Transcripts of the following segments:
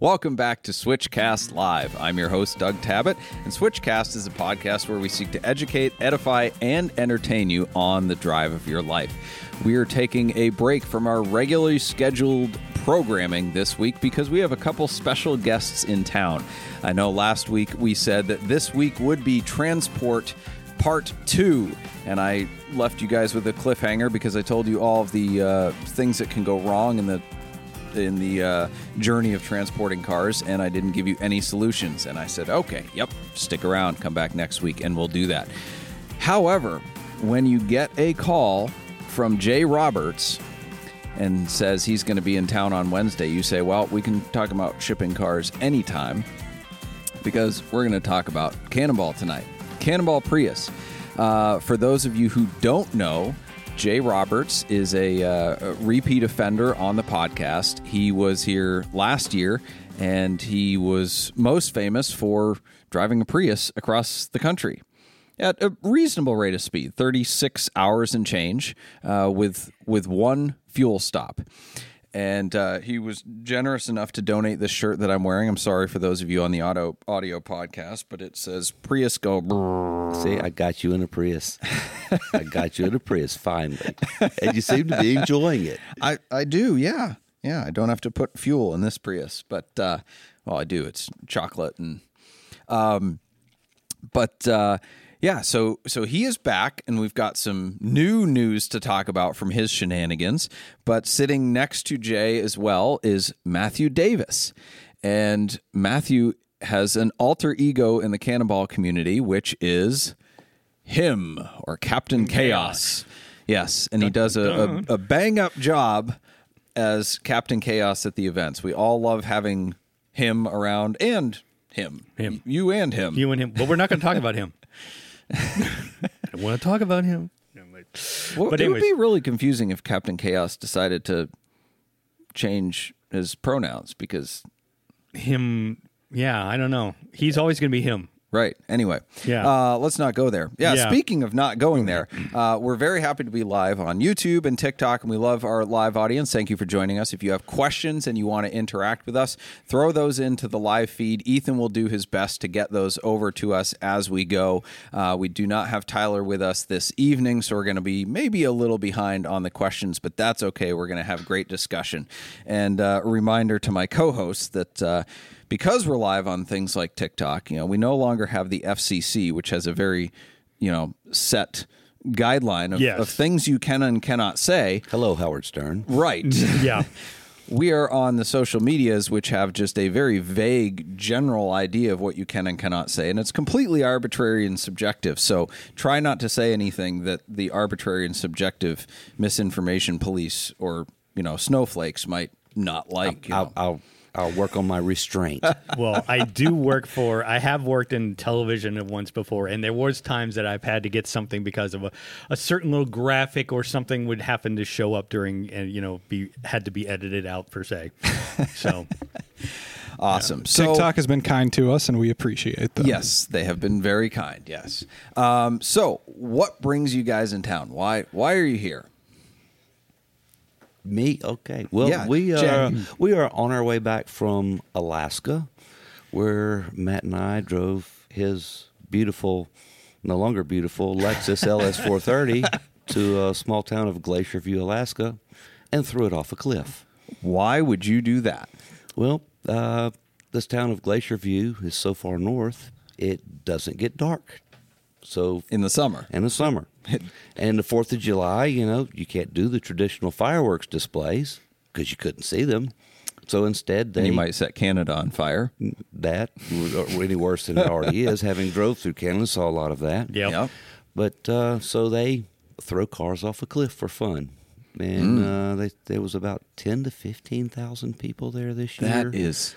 Welcome back to Switchcast Live. I'm your host, Doug Tabbitt, and Switchcast is a podcast where we seek to educate, edify, and entertain you on the drive of your life. We are taking a break from our regularly scheduled programming this week because we have a couple special guests in town. I know last week we said that this week would be transport part two. And I left you guys with a cliffhanger because I told you all of the uh, things that can go wrong in the in the uh, journey of transporting cars, and I didn't give you any solutions. And I said, okay, yep, stick around, come back next week, and we'll do that. However, when you get a call from Jay Roberts and says he's going to be in town on Wednesday, you say, well, we can talk about shipping cars anytime because we're going to talk about Cannonball tonight. Cannonball Prius. Uh, for those of you who don't know, Jay Roberts is a, uh, repeat offender on the podcast. He was here last year, and he was most famous for driving a Prius across the country at a reasonable rate of speed 36 hours and change uh, with with one fuel stop and uh, he was generous enough to donate this shirt that I'm wearing. I'm sorry for those of you on the audio audio podcast, but it says Prius go. brrr. See, I got you in a Prius. I got you in a Prius finally, and you seem to be enjoying it. I I do, yeah, yeah. I don't have to put fuel in this Prius, but uh, well, I do. It's chocolate and um, but uh, yeah, so so he is back, and we've got some new news to talk about from his shenanigans. But sitting next to Jay as well is Matthew Davis, and Matthew has an alter ego in the Cannonball community, which is him or Captain Chaos. Yes, and he does a, a, a bang up job as Captain Chaos at the events. We all love having him around and him, Him. you and him. You and him. But we're not going to talk about him. I don't want to talk about him. Well, But it would be really confusing if Captain Chaos decided to change his pronouns because, Him, yeah, I don't know. He's always going to be him. Right. Anyway, Yeah. Uh, let's not go there. Yeah. Yeah. Speaking of not going there, uh, we're very happy to be live on YouTube and TikTok, and we love our live audience. Thank you for joining us. If you have questions and you want to interact with us, throw those into the live feed. Ethan will do his best to get those over to us as we go. Uh, we do not have Tyler with us this evening, so we're going to be maybe a little behind on the questions, but that's okay. We're going to have great discussion. And uh, a reminder to my co-hosts that. Because we're live on things like TikTok, you know, we no longer have the FCC, which has a very, you know, set guideline of, Yes. of things you can and cannot say. Hello, Howard Stern. Right. Yeah. we are on the social medias, which have just a very vague general idea of what you can and cannot say. And it's completely arbitrary and subjective. So try not to say anything that the arbitrary and subjective misinformation police or, you know, snowflakes might not like. you know. I'll, I'll I'll work on my restraint. Well, I do work for. I have worked in television once before, and there was times that I've had to get something because of a, a certain little graphic or something would happen to show up during, and you know, be had to be edited out per se. So awesome. So, TikTok has been kind to us, and we appreciate them. Yes, they have been very kind. Yes. Um, so, what brings you guys in town? Why? Why are you here? Me? Okay. Well, Yeah, we are Jen. we are on our way back from Alaska, where Matt and I drove his beautiful, no longer beautiful Lexus LS430 to a small town of Glacier View, Alaska, and threw it off a cliff. Why would you do that? Well, uh, this town of Glacier View is so far north, it doesn't get dark. So In the summer. in the summer. and the 4th of July, you know, you can't do the traditional fireworks displays because you couldn't see them. So instead, they And you might set Canada on fire. that or any worse than it already is. Having drove through Canada, saw a lot of that. yeah, Yep. But uh, so they throw cars off a cliff for fun, and uh, they, there was about ten to fifteen thousand people there this year. That is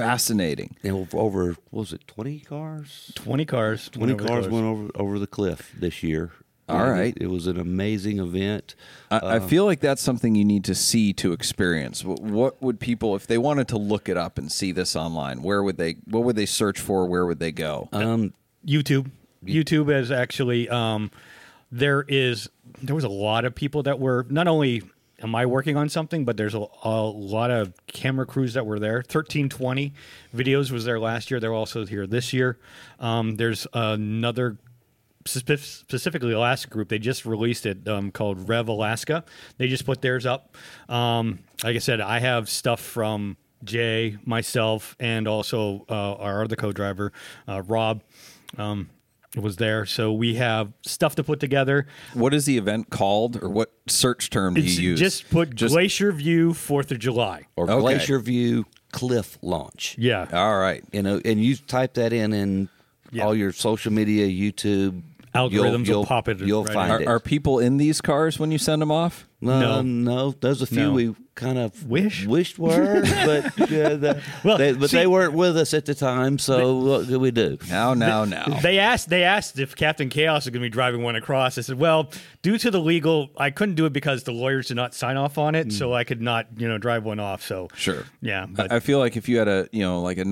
fascinating. And over, over what was it twenty cars? twenty cars. Twenty went cars went over over the cliff this year. All And right. it, it was an amazing event. I, I feel like that's something you need to see to experience. What, what would people, if they wanted to look it up and see this online, where would they? What would they search for? Where would they go? Um, YouTube. YouTube is actually um, there is there was a lot of people that were not only am I working on something? But there's a, a lot of camera crews that were there. 1320 videos was there last year. They're also here this year. Um, there's another spe- specifically Alaska group. They just released it um, called Rev Alaska. They just put theirs up. Um, like I said, I have stuff from Jay, myself, and also uh, our other co-driver, uh, Rob. Um, was there, so we have stuff to put together. What is the event called, or what search term do It's you use? just put Glacier View Fourth of July. Or Okay. Glacier View Cliff Launch. Yeah, All right. You know, and you type that in in Yeah. all your social media, YouTube Algorithms will pop it You'll right find Are, it. are people in these cars when you send them off? no, No. no, There's a few No. we kind of Wish? wished were, but yeah, the, Well, they, but see- they weren't with us at the time. So what do we do? Now, now, now. They asked. They asked if Captain Chaos is going to be driving one across. I said, "Well, due to the legal, I couldn't do it because the lawyers did not sign off on it, mm. so I could not, you know, drive one off." So Sure. yeah, but I I feel like if you had a you know like a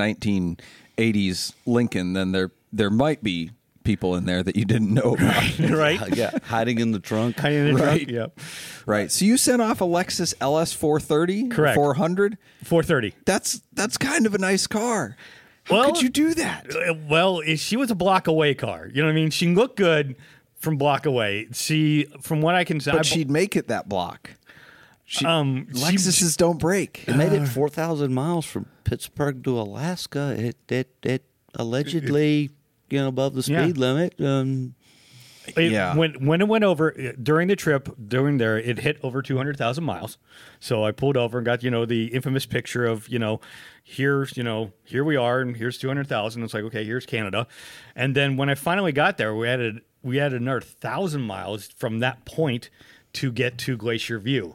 1980s Lincoln, then there there might be people in there that you didn't know about. right, yeah, hiding in the trunk. Hiding in the Right. trunk, Yep, right. So you sent off a Lexus LS 430, Correct. 400. four thirty. That's that's kind of a nice car. How Well- could you do that? Uh, Well, if she was a block away car. You know what I mean? She looked good from block away. She, from what I can say, But bu- she'd make it that block. She, Um, she- Lexuses don't break. It made it four thousand miles from Pittsburgh to Alaska. It it it allegedly you know above the speed Yeah. limit. Um, It, Yeah. When when it went over uh, during the trip, during there, it hit over two hundred thousand miles. So I pulled over and got you know the infamous picture of you know here's you know here we are and here's two hundred thousand. It's like okay, here's Canada, and then when I finally got there, we added we added another thousand miles from that point to get to Glacier View.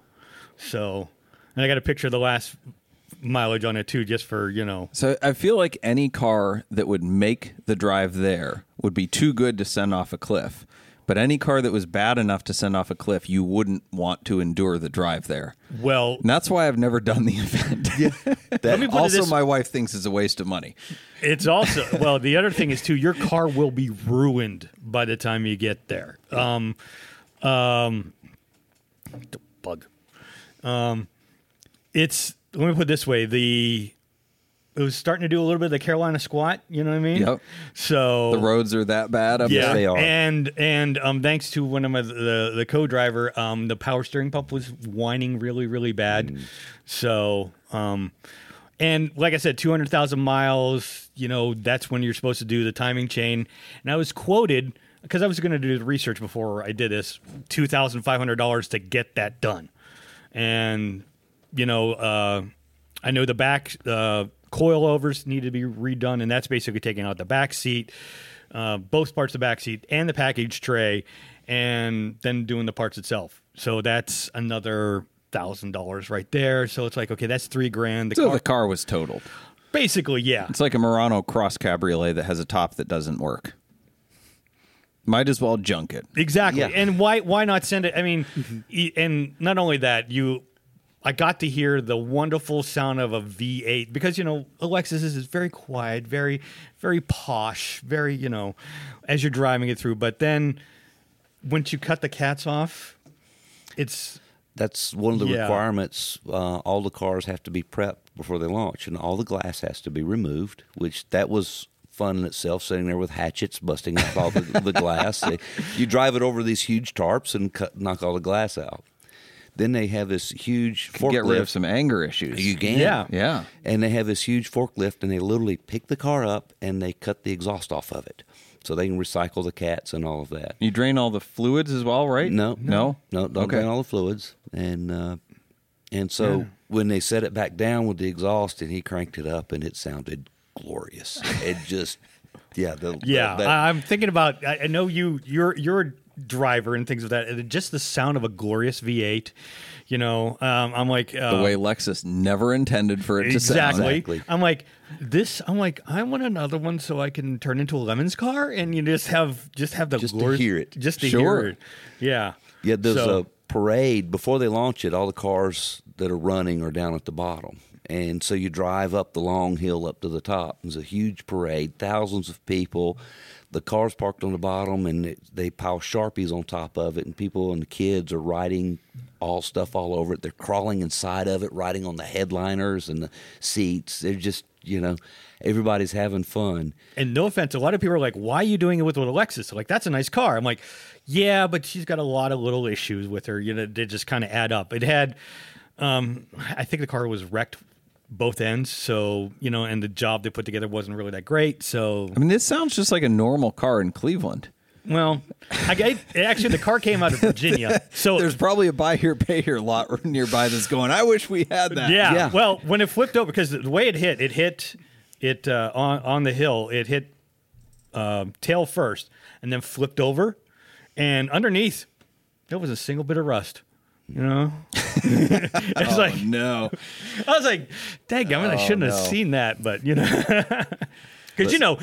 So and I got a picture of the last mileage on it too, just for you know. So I feel like any car that would make the drive there would be too good to send off a cliff. But any car that was bad enough to send off a cliff, you wouldn't want to endure the drive there. Well, And that's why I've never done the event. let me also, this my wife thinks it's a waste of money. It's also well. The other thing is too. Your car will be ruined by the time you get there. Um, um, bug. Um, it's let me put it this way. The it was starting to do a little bit of the Carolina squat. You know what I mean? Yep. So The roads are that bad up yeah, they are. and and um, thanks to one of my the the co-driver, um, the power steering pump was whining really really bad. So um, and like I said, two hundred thousand miles. You know, that's when you're supposed to do the timing chain. And I was quoted because I was going to do the research before I did this, two thousand five hundred dollars to get that done. And you know, uh, I know the back uh, coilovers need to be redone, and that's basically taking out the back seat, uh, both parts of the back seat, and the package tray, and then doing the parts itself. So that's another thousand dollars right there. So it's like, okay, that's three grand. The So car, the car was totaled. basically, yeah. It's like a Murano Cross Cabriolet that has a top that doesn't work. Might as well junk it. Exactly. Yeah. And why why not send it? I mean, e- and not only that, you I got to hear the wonderful sound of a V8 because you know Alexis is very quiet, very very posh, very you know as you're driving it through. But then once you cut the cats off, it's that's one of the Yeah. requirements. Uh, all the cars have to be prepped before they launch, and all the glass has to be removed. Which that was fun in itself, sitting there with hatchets busting up all the, the glass. They- you drive it over these huge tarps and cut, knock all the glass out. Then they have this huge forklift. Get rid of some anger issues. You can. Yeah. Yeah. And they have this huge forklift, and they literally pick the car up and they cut the exhaust off of it, so they can recycle the cats and all of that. You drain all the fluids as well, right? No, No. no, don't Okay. drain all the fluids, and uh, and so when they set it back down with the exhaust, and he cranked it up, and it sounded glorious. it just, yeah, the, yeah. that- I, I'm thinking about. I, I know you. You're you're a driver and things of that. and Just the sound of a glorious V8. You know, um, I'm like uh, The way Lexus never intended for it to exactly. sound. Exactly. I'm like this. I'm like I want another one so I can turn into a Lemons car and you just have just have the Just to glorious- hear it. Just to Sure. hear it. Yeah. yeah. There's So- a parade before they launch it. All the cars that are running are down at the bottom, And so you drive up the long hill up to the top. There's a huge parade, thousands of people. The cars parked on the bottom, and it, they pile sharpies on top of it, and people and the kids are riding all stuff all over it. They're crawling inside of it, riding on the headliners and the seats. They're just, you know, everybody's having fun. And no offense, a lot of people are like, "Why are you doing it with a Lexus?" Like, that's a nice car. I'm like, "Yeah, but she's got a lot of little issues with her. You know, they just kind of add up." It had, um, I think the car was wrecked both ends, so you know, and the job they put together wasn't really that great. So, I mean, this sounds just like a normal car in Cleveland. well, I, I actually the car came out of Virginia, so There's probably a buy here, pay here lot nearby that's going. I wish we had that. Yeah. Yeah. Well, when it flipped over, because the way it hit, it hit it uh, on on the hill. It hit um tail first, and then flipped over, and underneath there was a single bit of rust. You know, it's Oh, like no. I was like, "Dang, I mean, I oh, shouldn't no. have seen that," but you know, because you know.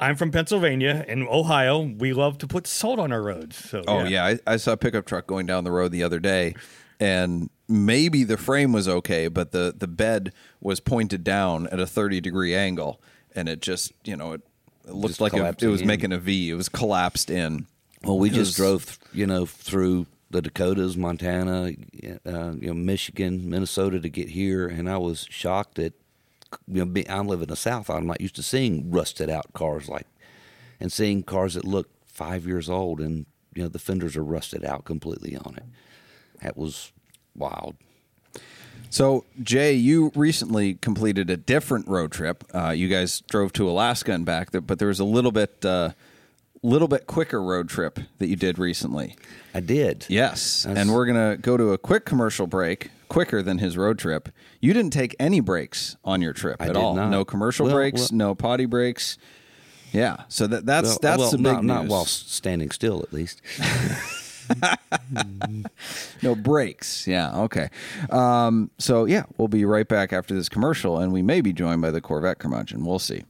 I'm from Pennsylvania and Ohio. We love to put salt on our roads. So Oh yeah, I, I saw a pickup truck going down the road the other day, and maybe the frame was okay, but the the bed was pointed down at a thirty degree angle, and it just you know it, it looked Just like it, it was in. making a V. It was collapsed in. Well, we It just drove, you know, through the Dakotas, Montana, uh, you know, Michigan, Minnesota to get here, and I was shocked that you know I'm living in the South. I'm not used to seeing rusted out cars like, and seeing cars that look five years old, and you know the fenders are rusted out completely on it. That was wild. So Jay, you recently completed a different road trip. Uh, you guys drove to Alaska and back, but there was a little bit. Uh, little bit quicker road trip that you did recently. I did. Yes. That's- and we're going to go to a quick commercial break, quicker than his road trip. You didn't take any breaks on your trip I at all. not. No commercial Well, breaks, well- no potty breaks. Yeah. So that that's Well, that's the big not, news. not while standing still, at least. no breaks. Yeah. Okay. Um, so yeah, we'll be right back after this commercial, and we may be joined by the Corvette curmudgeon. We'll see.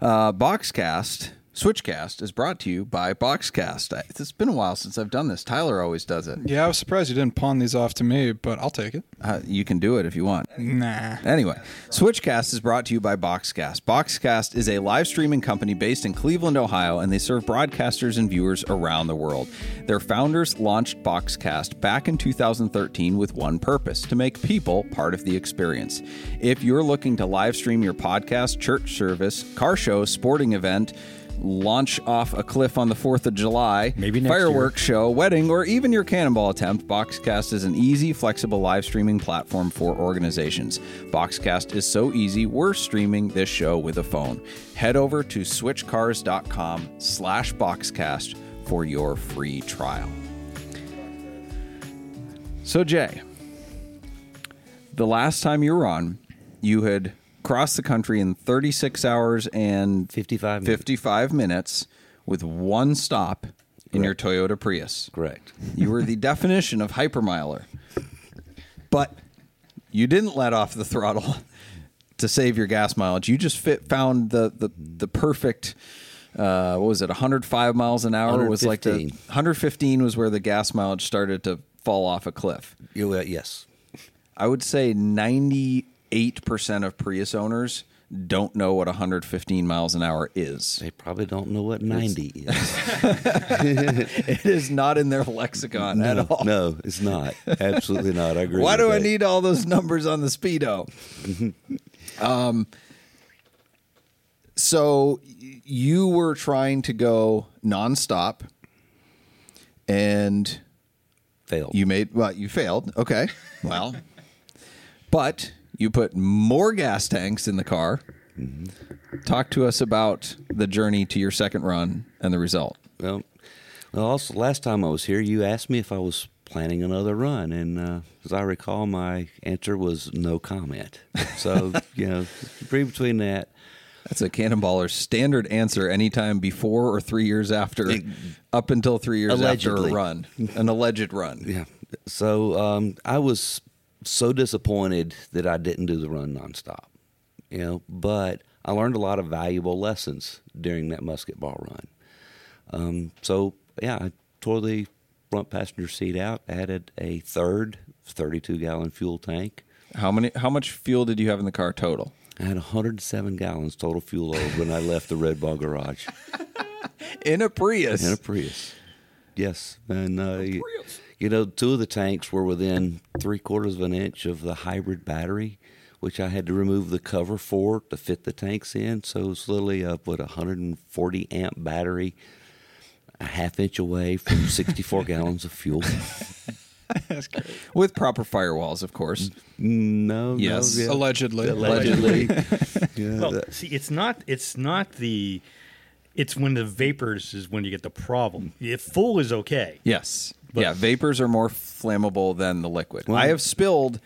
Uh, Boxcast. Switchcast is brought to you by Boxcast. It's been a while since I've done this. Tyler always does it. Yeah, I was surprised you didn't pawn these off to me, but I'll take it. Uh, you can do it if you want. Nah. Anyway, Switchcast is brought to you by Boxcast. Boxcast is a live streaming company based in Cleveland, Ohio, and they serve broadcasters and viewers around the world. Their founders launched Boxcast back in 2013 with one purpose to make people part of the experience. If you're looking to live stream your podcast, church service, car show, sporting event, launch off a cliff on the 4th of July, Maybe next year. fireworks show, wedding, or even your cannonball attempt, Boxcast is an easy, flexible live streaming platform for organizations. Boxcast is so easy, we're streaming this show with a phone. Head over to switchcars.com slash boxcast for your free trial. So, Jay, the last time you were on, you had crossed the country in 36 hours and 55 minutes. 55 minutes with one stop in your Toyota Prius. Correct. You were the definition of hypermiler. But you didn't let off the throttle to save your gas mileage. You just fit, found the the, the perfect uh, what was it 105 miles an hour was like the 115. 115 was where the gas mileage started to fall off a cliff. You, uh, yes. I would say 98% of Prius owners don't know what 115 miles an hour is. They probably don't know what 90 is. It is not in their lexicon at all. No, it's not. Absolutely not. I agree. Why do I need all those numbers on the speedo? um, so you were trying to go nonstop, and failed? you made well. You failed. Okay, well, but you put more gas tanks in the car. Talk to us about the journey to your second run and the result. Well, well, also last time I was here, you asked me if I was planning another run, and uh, as I recall, my answer was no comment. So you know, read between that. That's a cannonballer's standard answer anytime before or three years after, up until three years after a run, an alleged run. Yeah. So um, I was so disappointed that I didn't do the run nonstop. You know, but I learned a lot of valuable lessons during that musket ball run. Um, so yeah, I tore the front passenger seat out, added a third 32 gallon fuel tank. How many? How much fuel did you have in the car total? I had 107 gallons total fuel load when I left the Red Ball garage In a Prius. in a Prius. Yes, and uh, you, you know, two of the tanks were within three quarters of an inch of the hybrid battery, which I had to remove the cover for to fit the tanks in. So it's literally up with a 140 amp battery, a half inch away from 64 gallons of fuel. With proper firewalls, of course. No, Yes. no, yeah. Allegedly. allegedly. yeah, Well, that- see, it's not. It's not the. It's when the vapors is when you get the problem. If full is okay. Yes. But- yeah, vapors are more flammable than the liquid. Well- I have spilled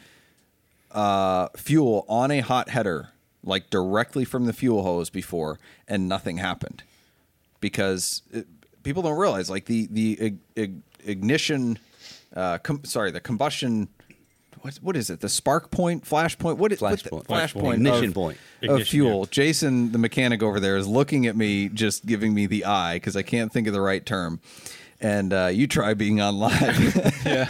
uh, fuel on a hot header, like directly from the fuel hose before, and nothing happened because it, people don't realize, like the the ig- ig- ignition, uh, com- sorry, the combustion. What, what is it? The spark point, flash point? What is Flash what point. Flash Flash point. point. Ignition of- point. Of Ignition, fuel. yeah. Jason, the mechanic over there, is looking at me, just giving me the eye because I can't think of the right term. And uh, you try being on live. Yeah.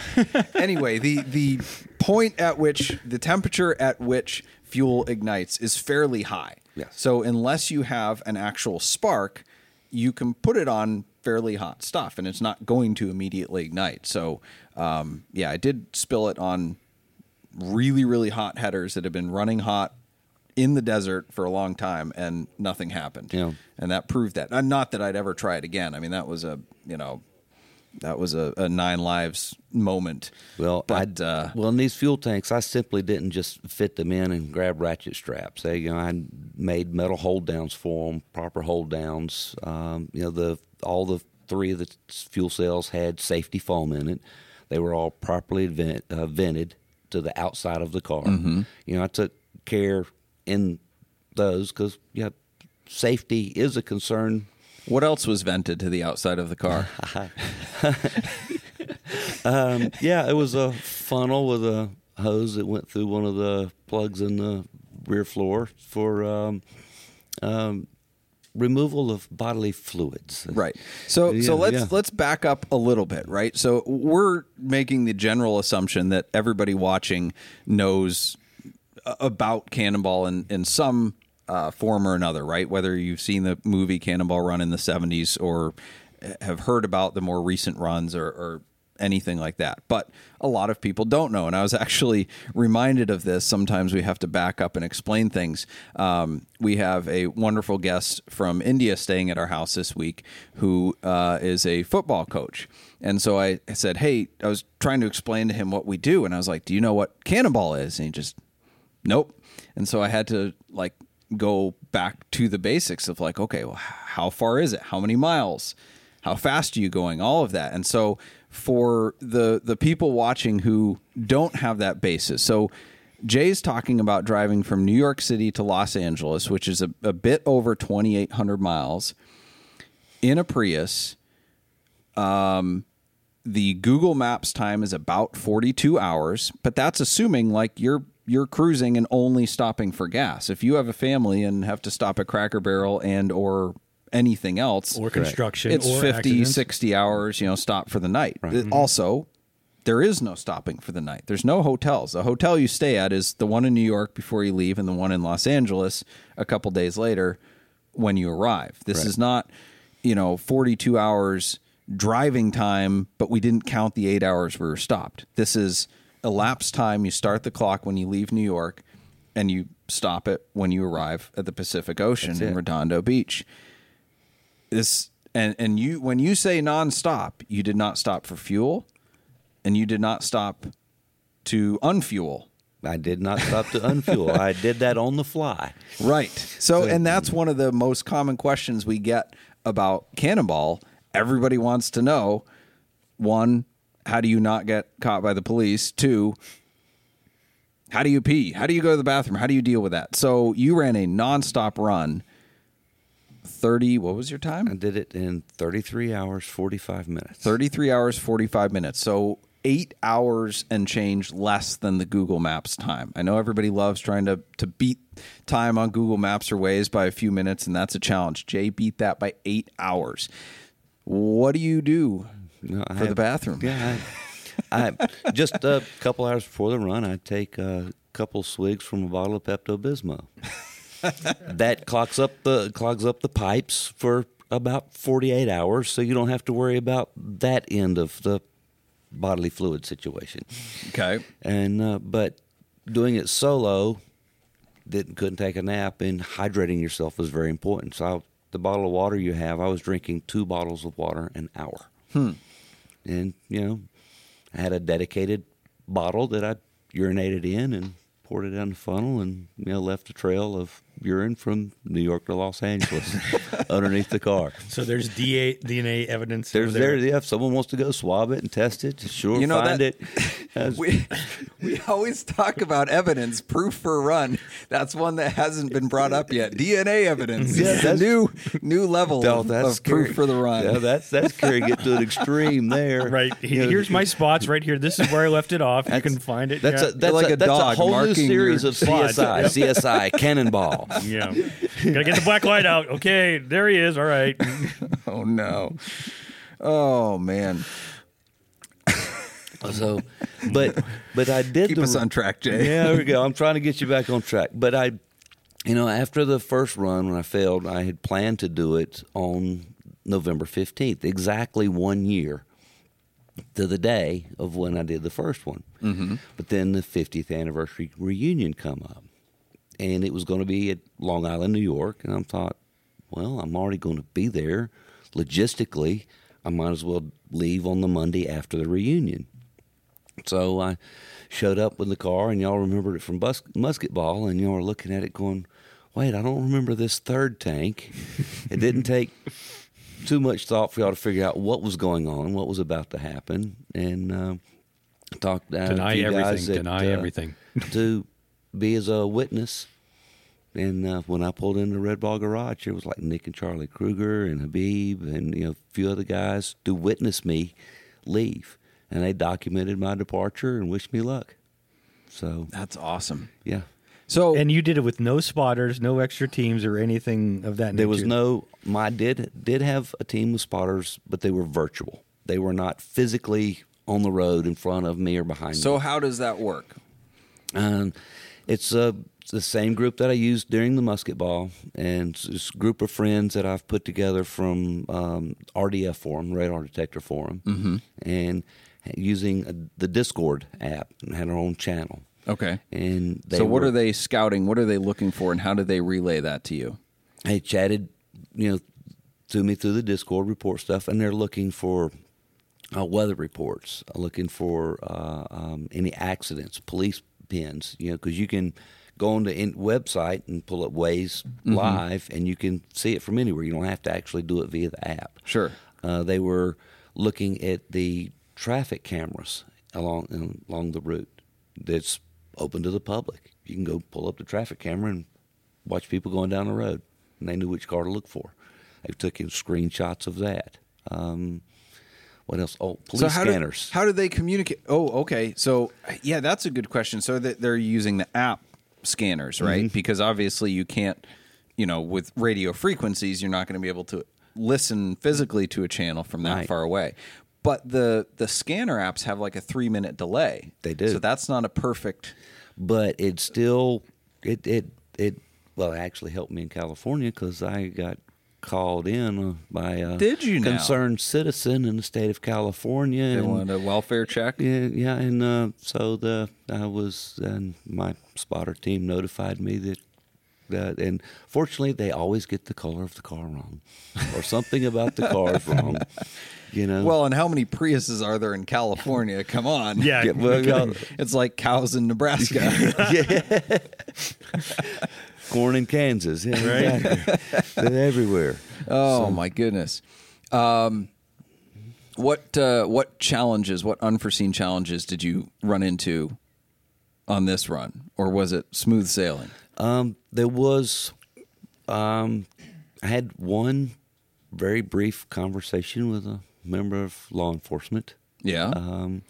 anyway, the the point at which the temperature at which fuel ignites is fairly high. Yes. So unless you have an actual spark, you can put it on fairly hot stuff, and it's not going to immediately ignite. So um, yeah, I did spill it on really really hot headers that have been running hot in the desert for a long time and nothing happened Yeah. and that proved that not that i'd ever try it again i mean that was a you know that was a, a nine lives moment Well, but uh, well, in these fuel tanks, I simply didn't just fit them in and grab ratchet straps. They, you know, I made metal hold downs for them, proper hold downs. Um, you know, the all the three of the fuel cells had safety foam in it. They were all properly vent, uh, vented to the outside of the car. Mm-hmm. You know, I took care in those because yeah, safety is a concern what else was vented to the outside of the car Um, yeah, it was a funnel with a hose that went through one of the plugs in the rear floor for um, um, removal of bodily fluids. Right. So so let's yeah. let's back up a little bit, right? So we're making the general assumption that everybody watching knows about Cannonball in in some uh, form or another, right? Whether you've seen the movie Cannonball Run in the '70s or have heard about the more recent runs or, or anything like that. But a lot of people don't know. And I was actually reminded of this. Sometimes we have to back up and explain things. Um, we have a wonderful guest from India staying at our house this week who uh, is a football coach. And so I said, Hey, I was trying to explain to him what we do. And I was like, Do you know what cannonball is? And he just, Nope. And so I had to like go back to the basics of like, okay, well, how far is it? How many miles? How fast are you going? All of that. And so for the the people watching who don't have that basis, so Jay's talking about driving from New York City to Los Angeles, which is a, a bit over twenty eight hundred miles in a Prius. Um, the Google Maps time is about 42 hours, but that's assuming like you're you're cruising and only stopping for gas. If you have a family and have to stop at Cracker Barrel and or anything else Or construction, it's or 50 accidents. 60 hours, you know, stop for the night. It- uh, Also, there is no stopping for the night. There's no hotels. The hotel you stay at is the one in New York before you leave and the one in Los Angeles a couple days later when you arrive. This Right. is not, you know, 42 hours driving time, but we didn't count the 8 hours we were stopped. This is elapsed time. You start the clock when you leave New York and you stop it when you arrive at the Pacific Ocean in. Redondo Beach this and and you when you say nonstop, you did not stop for fuel, and you did not stop to unfuel. I did not stop to unfuel. I did that on the fly. Right. So, and that's one of the most common questions we get about Cannonball. Everybody wants to know: one, how do you not get caught by the police? Two, how do you pee? How do you go to the bathroom? How do you deal with that? So, you ran a nonstop run. Thirty. What was your time? I did it in 33 hours, 45 minutes. 33 hours 45 minutes so eight hours and change less than the google maps time i know everybody loves trying to, to beat time on google maps or Waze by a few minutes and that's a challenge jay beat that by eight hours what do you do No, for the bathroom Yeah, I, I just a couple hours before the run, I take a couple swigs from a bottle of Pepto Bismol. That clogs up the clogs up the pipes for about 48 hours, so you don't have to worry about that end of the bodily fluid situation. Okay. And uh, but doing it solo, didn't couldn't take a nap, and hydrating yourself was very important. So I, the bottle of water you have, I was drinking two bottles of water an hour. Hmm. And you know, I had a dedicated bottle that I urinated in and poured it down the funnel, and you know, left a trail of urine from New York to Los Angeles underneath the car. So there's DA, DNA evidence. There's over there. Yeah, if someone wants to go swab it and test it, sure, You know find that- it. As- We we always talk about evidence, proof for run. That's one that hasn't been brought up yet. DNA evidence. Yeah, that's- new new level of, that's of proof for the run. Yeah, that's that's carrying it to an extreme there. Right. You know, Here's my spots right here. This is where I left it off. You can find it. That's yeah. a that's like a, a that's dog a whole new series your of. CSI, CSI, Cannonball. Yeah. Gotta get the black light out. Okay, there he is. All right. Oh no. Oh man. So, but but I did Keep the, us on track, Jay. Yeah, there we go. I'm trying to get you back on track. But I, you know, after the first run when I failed, I had planned to do it on November 15th, exactly one year to the day of when I did the first one. Mm-hmm. But then the 50th anniversary reunion come up, and it was going to be at Long Island, New York, and I thought, well, I'm already going to be there. Logistically, I might as well leave on the Monday after the reunion. So I showed up with the car, and y'all remembered it from bus- musketball, and y'all were looking at it going, wait, I don't remember this third tank. it didn't take too much thought for y'all to figure out what was going on, what was about to happen, and uh, talked uh, Deny everything, that, deny uh, everything. to be as a witness. And uh, when I pulled into the Red Ball Garage, it was like Nick and Charlie Kruger and Habib and you know a few other guys to witness me leave, and they documented my departure and wished me luck. So That's awesome. yeah, So And you did it with no spotters, no extra teams, or anything of that nature. there was no. My did did have a team of spotters, but they were virtual. They were not physically on the road in front of me or behind me. so how does that work? Um, it's uh, the same group that I used during the musket ball, and it's this group of friends that I've put together from um, RDF Forum, Radar Detector Forum, mm-hmm. and using uh the Discord app and had our own channel. Okay. And they so what were- are they scouting? What are they looking for and how do they relay that to you? They chatted, you know, to me through the Discord report stuff, and they're looking for uh, weather reports, looking for uh, um, any accidents, police pins, you know, because you can go on the in- website and pull up Waze live, and you can see it from anywhere. You don't have to actually do it via the app. Sure. Uh, they were looking at the traffic cameras along along the route that's open to the public. You can go pull up the traffic camera and watch people going down the road, and they knew which car to look for. They took screenshots of that. Um, what else? Oh, police how scanners. Do, how do they communicate? Oh, okay. So yeah, that's a good question. So that they're using the app scanners, right? Mm-hmm. Because obviously you can't, you know, with radio frequencies, you're not going to be able to listen physically to a channel from that Right. far away. But the the scanner apps have like a three minute delay. They do. So that's not a perfect. but it still it it it well it actually helped me in California because I got called in by a Did you now? concerned citizen in the state of California. They and- want a welfare check. Yeah, yeah, and uh, so the I was and my spotter team notified me that that, and fortunately they always get the color of the car wrong, or something about the car is wrong. You know. Well, and how many Priuses are there in California? Come on. Yeah. Yeah, well, yeah, It's like cows in Nebraska. corn in Kansas, yeah, exactly. They're everywhere. Oh my goodness. Um, what uh, what challenges, what unforeseen challenges did you run into on this run, or was it smooth sailing? Um, there was, um, I had one very brief conversation with a member of law enforcement. Yeah, Um,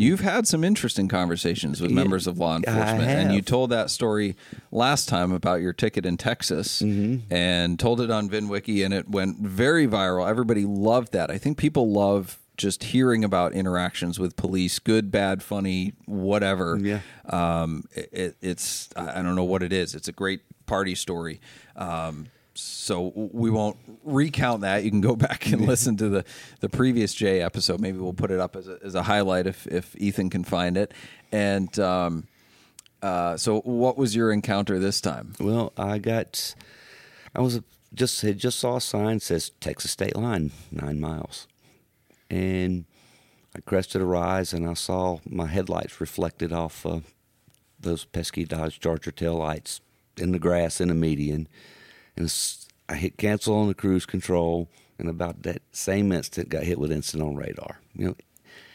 you've had some interesting conversations with members of law enforcement, and you told that story last time about your ticket in Texas, and told it on VinWiki, and it went very viral. Everybody loved that. I think people love just hearing about interactions with police, good, bad, funny, whatever. Yeah. Um, it, it, it's I I don't know what it is. It's a great party story. Um, so we won't recount that. You can go back and listen to the, the previous Jay episode. Maybe we'll put it up as a, as a highlight if, if Ethan can find it. And um, uh, so, what was your encounter this time? Well, I got, I was just had just saw a sign says Texas State Line nine miles, and I crested a rise and I saw my headlights reflected off uh, those pesky Dodge Charger tail lights in the grass in a median, and I hit cancel on the cruise control, and about that same instant got hit with instant on radar. You know,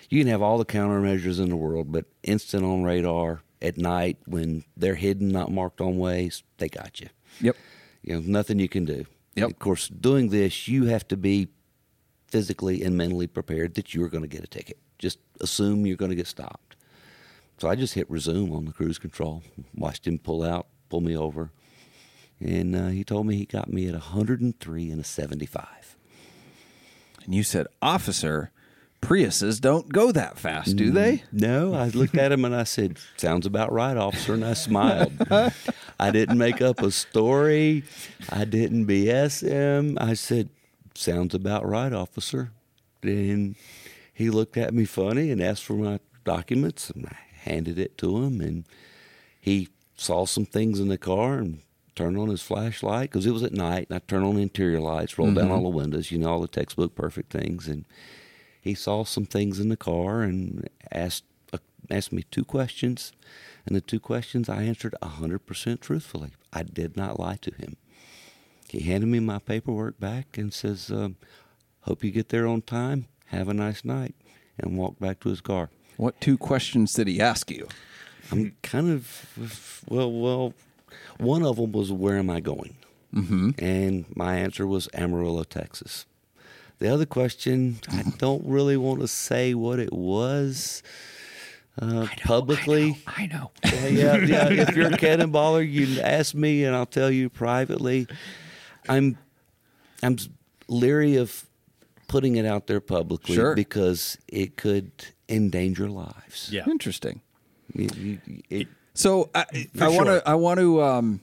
you can have all the countermeasures in the world, but instant on radar at night when they're hidden, not marked on Waze, they got you. Yep. You know, nothing you can do. Yep. Of course, doing this, you have to be physically and mentally prepared that you're going to get a ticket. Just assume you're going to get stopped. So I just hit resume on the cruise control, watched him pull out, pull me over, and uh, he told me he got me at 103 and a 75. And you said, Officer, Priuses don't go that fast, do they? No, I looked at him and I said, "Sounds about right, officer." And I smiled. I didn't make up a story. I didn't BS him. I said, "Sounds about right, officer." And he looked at me funny and asked for my documents, and I handed it to him. And he saw some things in the car and turned on his flashlight because it was at night. And I turned on the interior lights, rolled down all the windows, you know, all the textbook perfect things, and he saw some things in the car and asked uh, asked me two questions, and the two questions I answered hundred percent truthfully. I did not lie to him. He handed me my paperwork back and says, um, "Hope you get there on time. Have a nice night," and walked back to his car. What two questions did he ask you? I'm kind of well, well. One of them was, "Where am I going?" Mm-hmm. And my answer was Amarillo, Texas. The other question, I don't really want to say what it was uh, publicly. I know. Yeah, yeah, yeah. If you're a cannonballer, you can ask me, and I'll tell you privately. I'm, I'm leery of putting it out there publicly Sure. because it could endanger lives. Yeah. Interesting. You- you- it- So I, I want to. I want to um,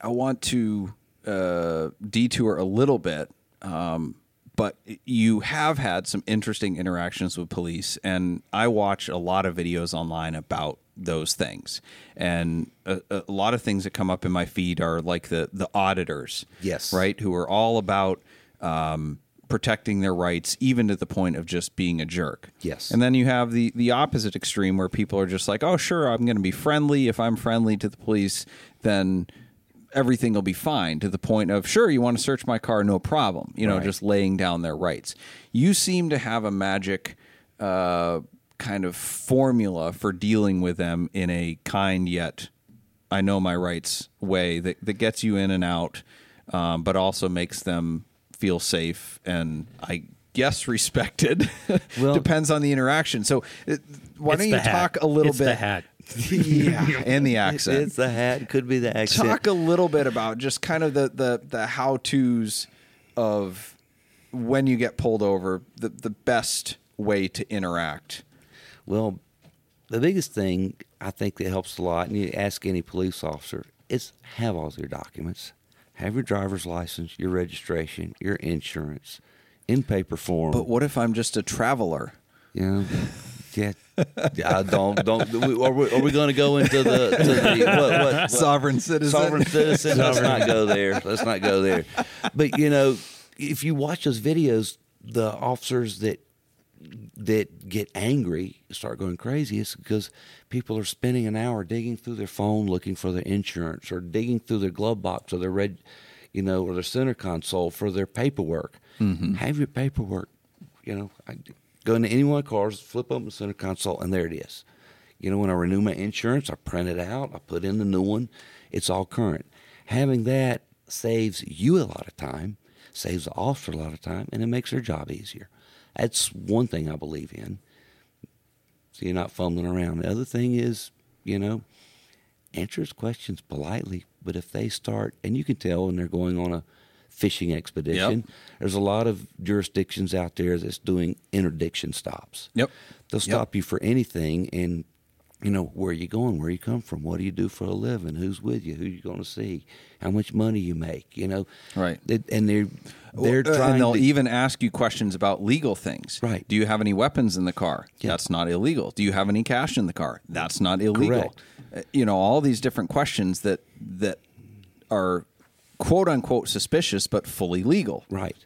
I want to uh, detour a little bit, um, but you have had some interesting interactions with police, and I watch a lot of videos online about those things, and a, a lot of things that come up in my feed are like the the auditors, Yes. right, who are all about. Um, protecting their rights even to the point of just being a jerk Yes. and then you have the the opposite extreme where people are just like, "Oh, sure, I'm going to be friendly. If I'm friendly to the police, then everything will be fine." To the point of, "Sure, you want to search my car, no problem." You know, Right. just laying down their rights. You seem to have a magic uh, kind of formula for dealing with them in a kind yet I know my rights way that that gets you in and out, um, but also makes them feel safe and I guess respected. Well- depends on the interaction. So, it, why don't you hat. talk a little It's bit? the hat. yeah, and the accent. It's the hat. Could be the accent. Talk a little bit about just kind of the the the how tos of when you get pulled over, the the best way to interact. Well, the biggest thing I think that helps a lot, and you ask any police officer, is have all your documents. Have your driver's license, your registration, your insurance in paper form. But what if I'm just a traveler? yeah, yeah, don't don't. Are we, are we going to go into the to the what, what, what Sovereign citizen. sovereign citizen. Let's not go there. Let's not go there. But you know, if you watch those videos, the officers that that get angry start going crazy. It's because people are spending an hour digging through their phone looking for their insurance, or digging through their glove box or their red, you know, or their center console for their paperwork. Mm-hmm. Have your paperwork. You know, I go into any one of the cars, flip open the center console, and there it is. You know, when I renew my insurance, I print it out, I put in the new one, it's all current. Having that saves you a lot of time, saves the officer a lot of time, and it makes their job easier. That's one thing I believe in. So you're not fumbling around. The other thing is, you know, answer his questions politely, but if they start, and you can tell when they're going on a fishing expedition. There's a lot of jurisdictions out there that's doing interdiction stops. Yep. They'll Yep. stop you for anything and you know, where are you going? Where you come from? What do you do for a living? Who's with you? Who you going to see? How much money you make? You know, Right. They- and they're they're Uh, trying and they'll to, even ask you questions about legal things. Right. Do you have any weapons in the car? Yeah. That's not illegal. Do you have any cash in the car? That's not illegal. Correct. Uh, You know, all these different questions that that are quote unquote suspicious but fully legal. Right.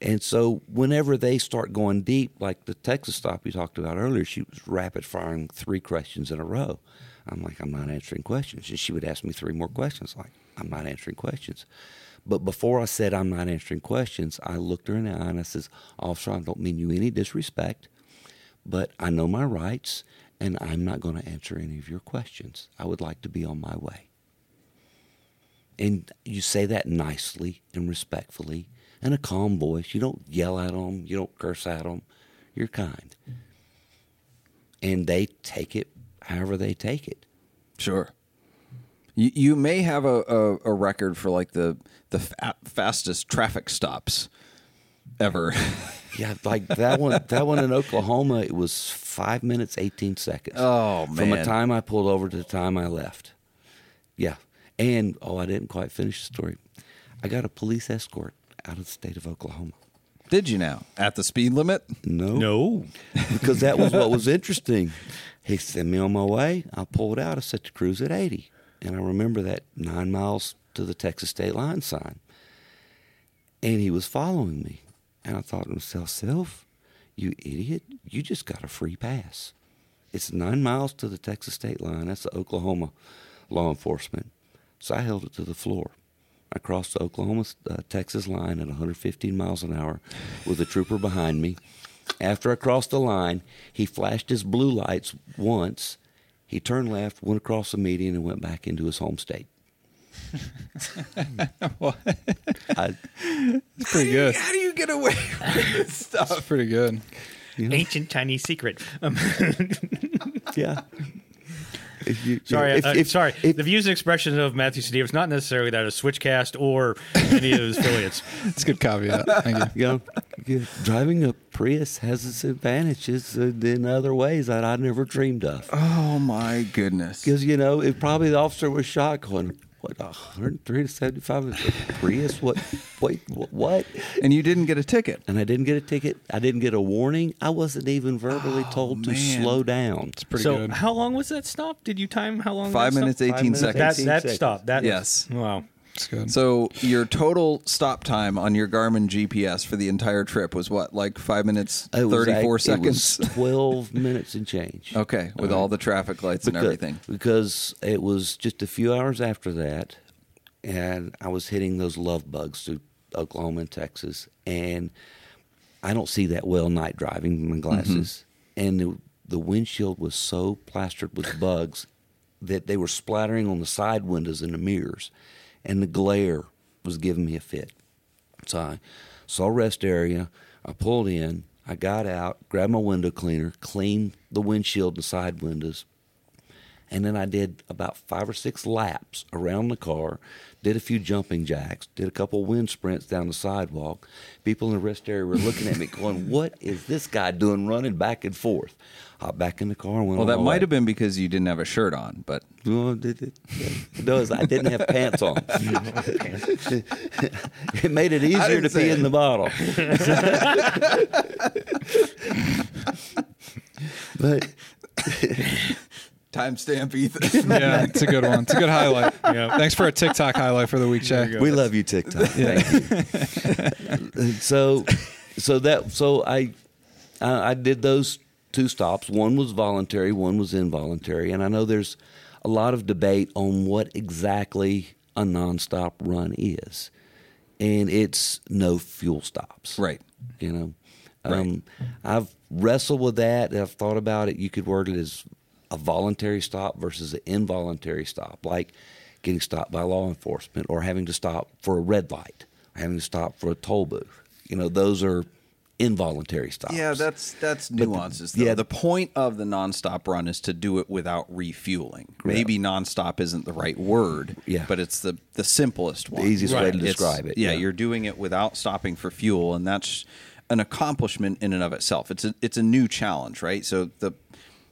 And so whenever they start going deep, like the Texas stop you talked about earlier, she was rapid firing three questions in a row. I'm like, I'm not answering questions. And she would ask me three more questions, like, I'm not answering questions. But before I said I'm not answering questions, I looked her in the eye and I says, Officer, I don't mean you any disrespect, but I know my rights and I'm not going to answer any of your questions. I would like to be on my way. And you say that nicely and respectfully in a calm voice. You don't yell at them, you don't curse at them. You're kind. And they take it however they take it. Sure. You, you may have a, a, a record for like the the fa- fastest traffic stops ever. Yeah, like that one. That one in Oklahoma, it was five minutes eighteen seconds. Oh, man! From the time I pulled over to the time I left. Yeah, and oh, I didn't quite finish the story. I got a police escort out of the state of Oklahoma. Did you now at the speed limit? No, No. because that was what was interesting. He sent me on my way. I pulled out. I set the cruise at 80. And I remember that nine miles to the Texas state line sign. And he was following me. And I thought to myself, self, you idiot, you just got a free pass. It's nine miles to the Texas state line. That's the Oklahoma law enforcement. So I held it to the floor. I crossed the Oklahoma uh, Texas line at 115 miles an hour with a trooper behind me. After I crossed the line, he flashed his blue lights once. He turned left, went across the median, and went back into his home state. I, It's pretty good. How do you get away with this stuff? It's pretty good. Ancient Chinese secret. Um, yeah. If you- sorry, if- uh, if- sorry. if- the views and expressions of Matthew Steve is not necessarily that of Switchcast or any of his affiliates. It's a good caveat. Thank you. you know, yeah, driving a Prius has its advantages uh, in other ways that I never dreamed of. Oh my goodness. Because you know, it probably the officer was shot going, "What, 103 to 75 is a Prius? What? Wait, wh- what?" And you didn't get a ticket. And I didn't get a ticket. I didn't get a warning. I wasn't even verbally oh, told to Oh, slow down. It's pretty so, good. how long was that stop? Did you time how long? Five that minutes, stop? 18 minutes, seconds. That 18 that seconds. stop. That Yes. Wow. It's good. So your total stop time on your Garmin GPS for the entire trip was what, like five minutes, It was thirty-four act- it was seconds? 12 minutes and change. Okay, with all the traffic lights and everything. Because it was just a few hours after that, and I was hitting those love bugs through Oklahoma and Texas, and I don't see that well night driving with my mm-hmm. glasses, and the, the windshield was so plastered with bugs that they were splattering on the side windows and the mirrors, and the glare was giving me a fit. So I saw a rest area. I pulled in. I got out, grabbed my window cleaner, cleaned the windshield and side windows, and then I did about five or six laps around the car, did a few jumping jacks, did a couple wind sprints down the sidewalk. People in the rest area were looking at me going, What is this guy doing running back and forth? Hopped back in the car and went Well, that might way. have been because you didn't have a shirt on, but Well, it, it, it does. I didn't have pants on. it made it easier to say pee it. in the bottle. but timestamp Ethan. yeah, it's a good one. It's a good highlight. Yeah. Thanks for a TikTok highlight for the week, Jay. we love you, TikTok. Thank you. so, so that so I, I I did those two stops. One was voluntary, one was involuntary, and I know there's a lot of debate on what exactly a nonstop run is, and it's no fuel stops. Right. You know, um, I've wrestled with that. I've thought about it. You could word it as a voluntary stop versus an involuntary stop, like getting stopped by law enforcement or having to stop for a red light, or having to stop for a toll booth. You know, those are involuntary stops. Yeah, that's that's nuances. though. yeah. the point of the nonstop run is to do it without refueling. Maybe nonstop isn't the right word, Yeah. but it's the the simplest one, easiest way to It's- describe it, Yeah, yeah. you're doing it without stopping for fuel, and that's an accomplishment in and of itself. It's a it's a new challenge, right? So the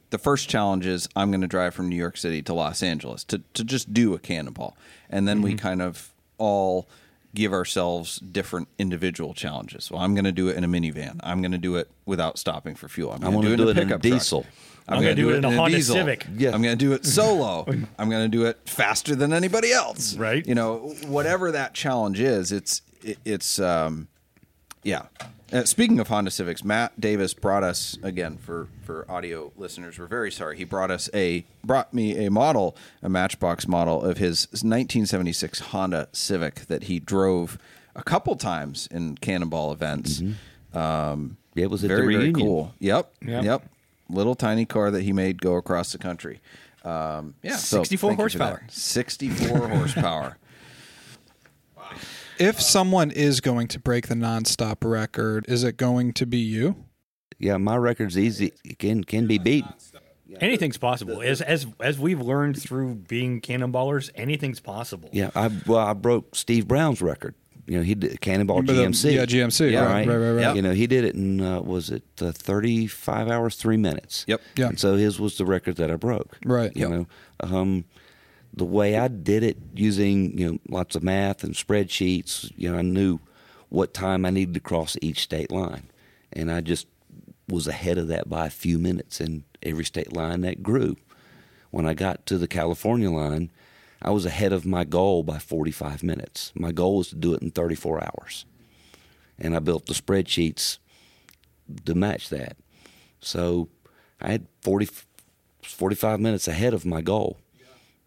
the first challenge is I'm going to drive from New York City to Los Angeles to to just do a cannonball, and then we mm-hmm. kind of all give ourselves different individual challenges. Well, I'm going to do it in a minivan. I'm going to do it without stopping for fuel. I'm I'm going to do it do in it a in a pickup truck. diesel. I'm gonna do it in a Honda diesel. Civic. Yeah. I'm going to do it solo. I'm going to do it faster than anybody else. Right. You know, whatever that challenge is, it's it, it's um, yeah. Uh, speaking of Honda Civics, Matt Davis brought us again for for audio listeners. We're very sorry. He brought us a brought me a model, a Matchbox model of his 1976 Honda Civic that he drove a couple times in Cannonball events. Um, it was at the very very cool. Yep, Yep. yep. Little tiny car that he made go across the country. Um, yeah, 64 thank you for that. horsepower. 64 horsepower. If someone is going to break the nonstop record, is it going to be you? Yeah, my record's easy. It can can be beat. Anything's possible. As as as we've learned through being cannonballers, anything's possible. Yeah, I well I broke Steve Brown's record. You know, he did Cannonball But the- GMC. yeah, GMC. Yeah, right, right, right, right. Yep. You know, he did it in uh, was it uh, 35 hours 3 minutes. Yep. Yeah. And so his was the record that I broke. Right. You Yep. know, um, the way I did it using you know lots of math and spreadsheets, you know, I knew what time I needed to cross each state line, and I just was ahead of that by a few minutes in every state line that grew. When I got to the California line, I was ahead of my goal by 45 minutes. My goal was to do it in 34 hours, and I built the spreadsheets to match that. So I had 40, 45 minutes ahead of my goal,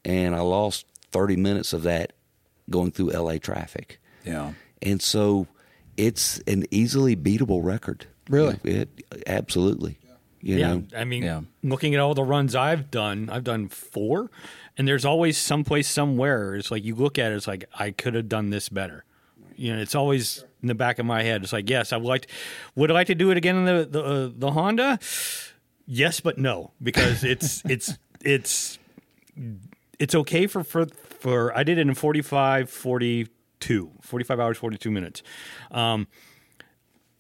and I lost 30 minutes of that going through LA traffic. Yeah. And so it's an easily beatable record. Really? It, absolutely. You yeah, know, I mean, Yeah. looking at all the runs I've done, I've done four, and there's always someplace somewhere. It's like you look at it, it's like I could have done this better. You know, it's always in the back of my head. It's like, yes, I would like. To, would I like to do it again in the the, uh, the Honda? Yes, but no, because it's it's it's it's okay for for for. I did it in 45, 42, 45 hours, forty two minutes. Um,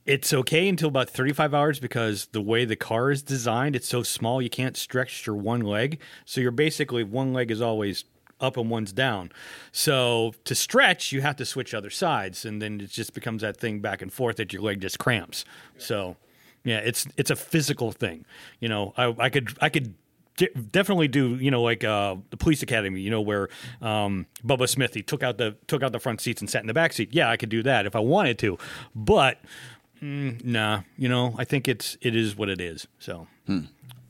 it's okay until about 35 hours because the way the car is designed, it's so small you can't stretch your one leg. So you're basically one leg is always up and one's down. So to stretch, you have to switch other sides, and then it just becomes that thing back and forth that your leg just cramps. So yeah, it's it's a physical thing. You know, I, I could I could definitely do you know like uh, the police academy you know where um, Bubba Smith he took out the took out the front seats and sat in the back seat yeah I could do that if I wanted to but mm, nah you know I think it's it is what it is so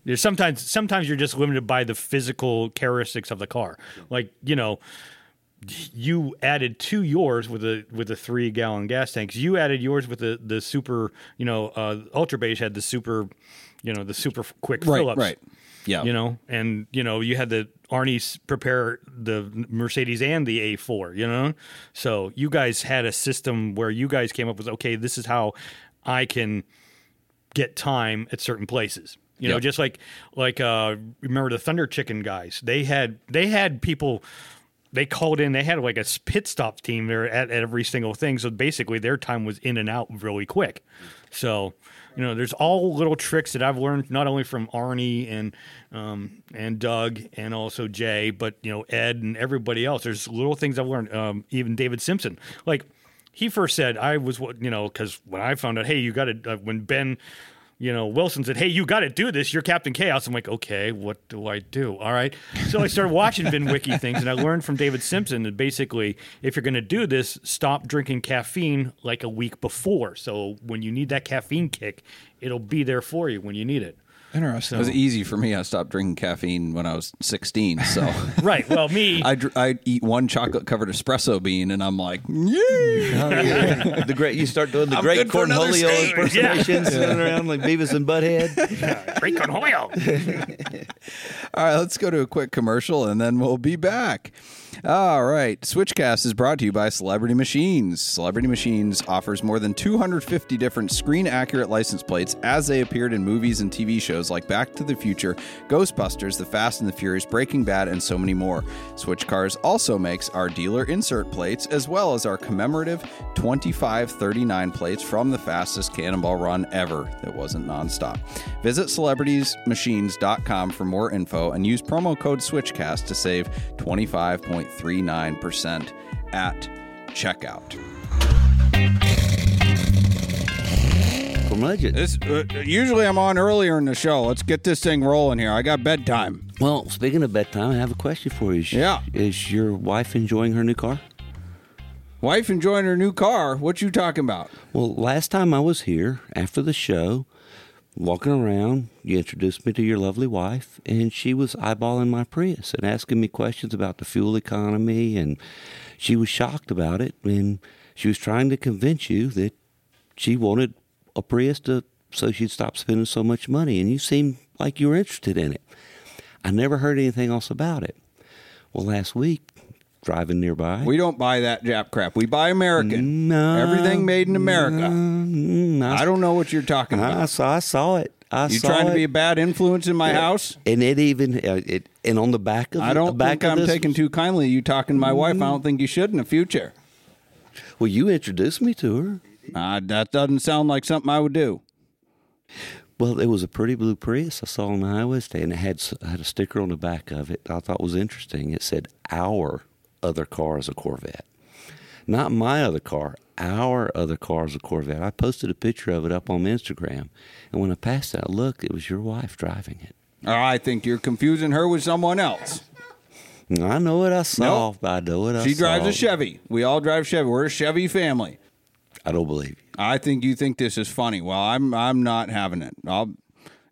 there's sometimes sometimes you're just limited by the physical characteristics of the car like you know you added to yours with a with a three gallon gas tanks. You added yours with the the super, you know, uh, Ultra Beige had the super, you know, the super quick Right, fill ups. Right. Yeah. You know, and you know, you had the Arnie's prepare the Mercedes and the A4, you know? So you guys had a system where you guys came up with okay, this is how I can get time at certain places. You know, just like like uh remember the Thunder Chicken guys. They had they had people they called in they had like a pit stop team there at, at every single thing. So basically their time was in and out really quick. So, you know, there's all little tricks that I've learned not only from Arnie and um, and Doug and also Jay, but you know Ed and everybody else. There's little things I've learned. Um, even David Simpson, like he first said, I was what you know because when I found out, hey, you got to uh, when Ben. You know, Wilson said, "Hey, you got to do this. You're Captain Chaos." I'm like, "Okay, what do I do?" All right. So I started watching VinWiki things, and I learned from David Simpson that basically, if you're going to do this, stop drinking caffeine like a week before. So when you need that caffeine kick, it'll be there for you when you need it. Interesting. It was easy for me. I stopped drinking caffeine when I was 16. So Right. Well, me, I dr- I eat one chocolate covered espresso bean, and I'm like, oh, yeah. Oh, the great you start doing the I'm great good for another Cornholio stage. impersonations running around like Beavis and Butthead. Great Cornholio. All right, let's go to a quick commercial, and then we'll be back. All right. Switchcast is brought to you by Celebrity Machines. Celebrity Machines offers more than 250 different screen accurate license plates as they appeared in movies and TV shows like Back to the Future, Ghostbusters, The Fast and the Furious, Breaking Bad, and so many more. Switch Cars also makes our dealer insert plates as well as our commemorative 2539 plates from the fastest cannonball run ever that wasn't nonstop. Visit celebritysmachines.com for more info and use promo code SWITCHCAST to save 25.39% at checkout. From Legend. This uh, usually I'm on earlier in the show. Let's get this thing rolling here. I got bedtime. Well, speaking of bedtime, I have a question for you. Is, Yeah. Is your wife enjoying her new car? Wife enjoying her new car. What you talking about? Well, last time I was here after the show, walking around, you introduced me to your lovely wife, and she was eyeballing my Prius and asking me questions about the fuel economy, and she was shocked about it, and she was trying to convince you that she wanted a Prius to so she'd stop spending so much money, and you seemed like you were interested in it. I never heard anything else about it. Well, last week, driving nearby, We don't buy that Jap crap. We buy American. No. Everything made in America. Mm, I, I don't know what you're talking about. I, saw, I saw it. I You saw trying to be a bad influence in my house? and it even uh, it and on the back of I don't back think I'm taking too kindly you talking to my wife. I don't think you should in the future. Well, you introduced me to her. Uh, that doesn't sound like something I would do. Well, it was a pretty blue Prius I saw on the highway today, and it had had a sticker on the back of it. I thought was interesting. It said "Our other car is a Corvette," not my other car. Our other car is a Corvette. I posted a picture of it up on Instagram, and when I passed it, look. It was your wife driving it. I think you're confusing her with someone else. I know what I saw. Nope. I know what I She saw. drives a Chevy. We all drive Chevy. We're a Chevy family. I don't believe you. I think you think this is funny. Well, I'm I'm not having it. I'll,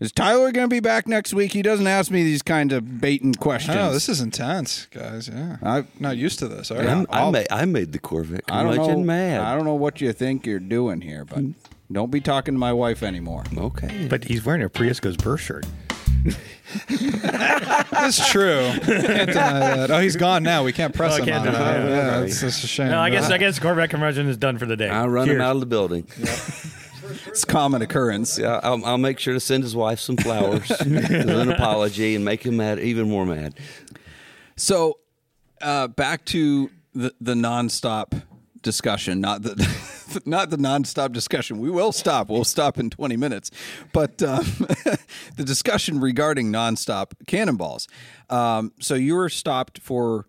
is Tyler going to be back next week? He doesn't ask me these kind of baiting questions. Oh, this is intense, guys. Yeah, I'm not used to this. All right. I'm- I, made, I made the Corvette I don't know. mad. I don't know what you think you're doing here, but hmm. don't be talking to my wife anymore. Okay. But he's wearing a Prius Goes Burr shirt. That's true. Can't deny that. Oh, he's gone now. We can't press Oh, I him can't on deny that. Yeah, Sorry. that's, that's a shame. No, I guess I guess Corvette conversion is done for the day. I run him Cheers. out of the building. It's a common occurrence. Yeah, I'll, I'll make sure to send his wife some flowers as an apology and make him mad, even more mad. So, uh, back to the the nonstop discussion, not the not the nonstop discussion. We will stop. We'll stop in twenty minutes, but um, the discussion regarding nonstop cannonballs. Um, so you were stopped for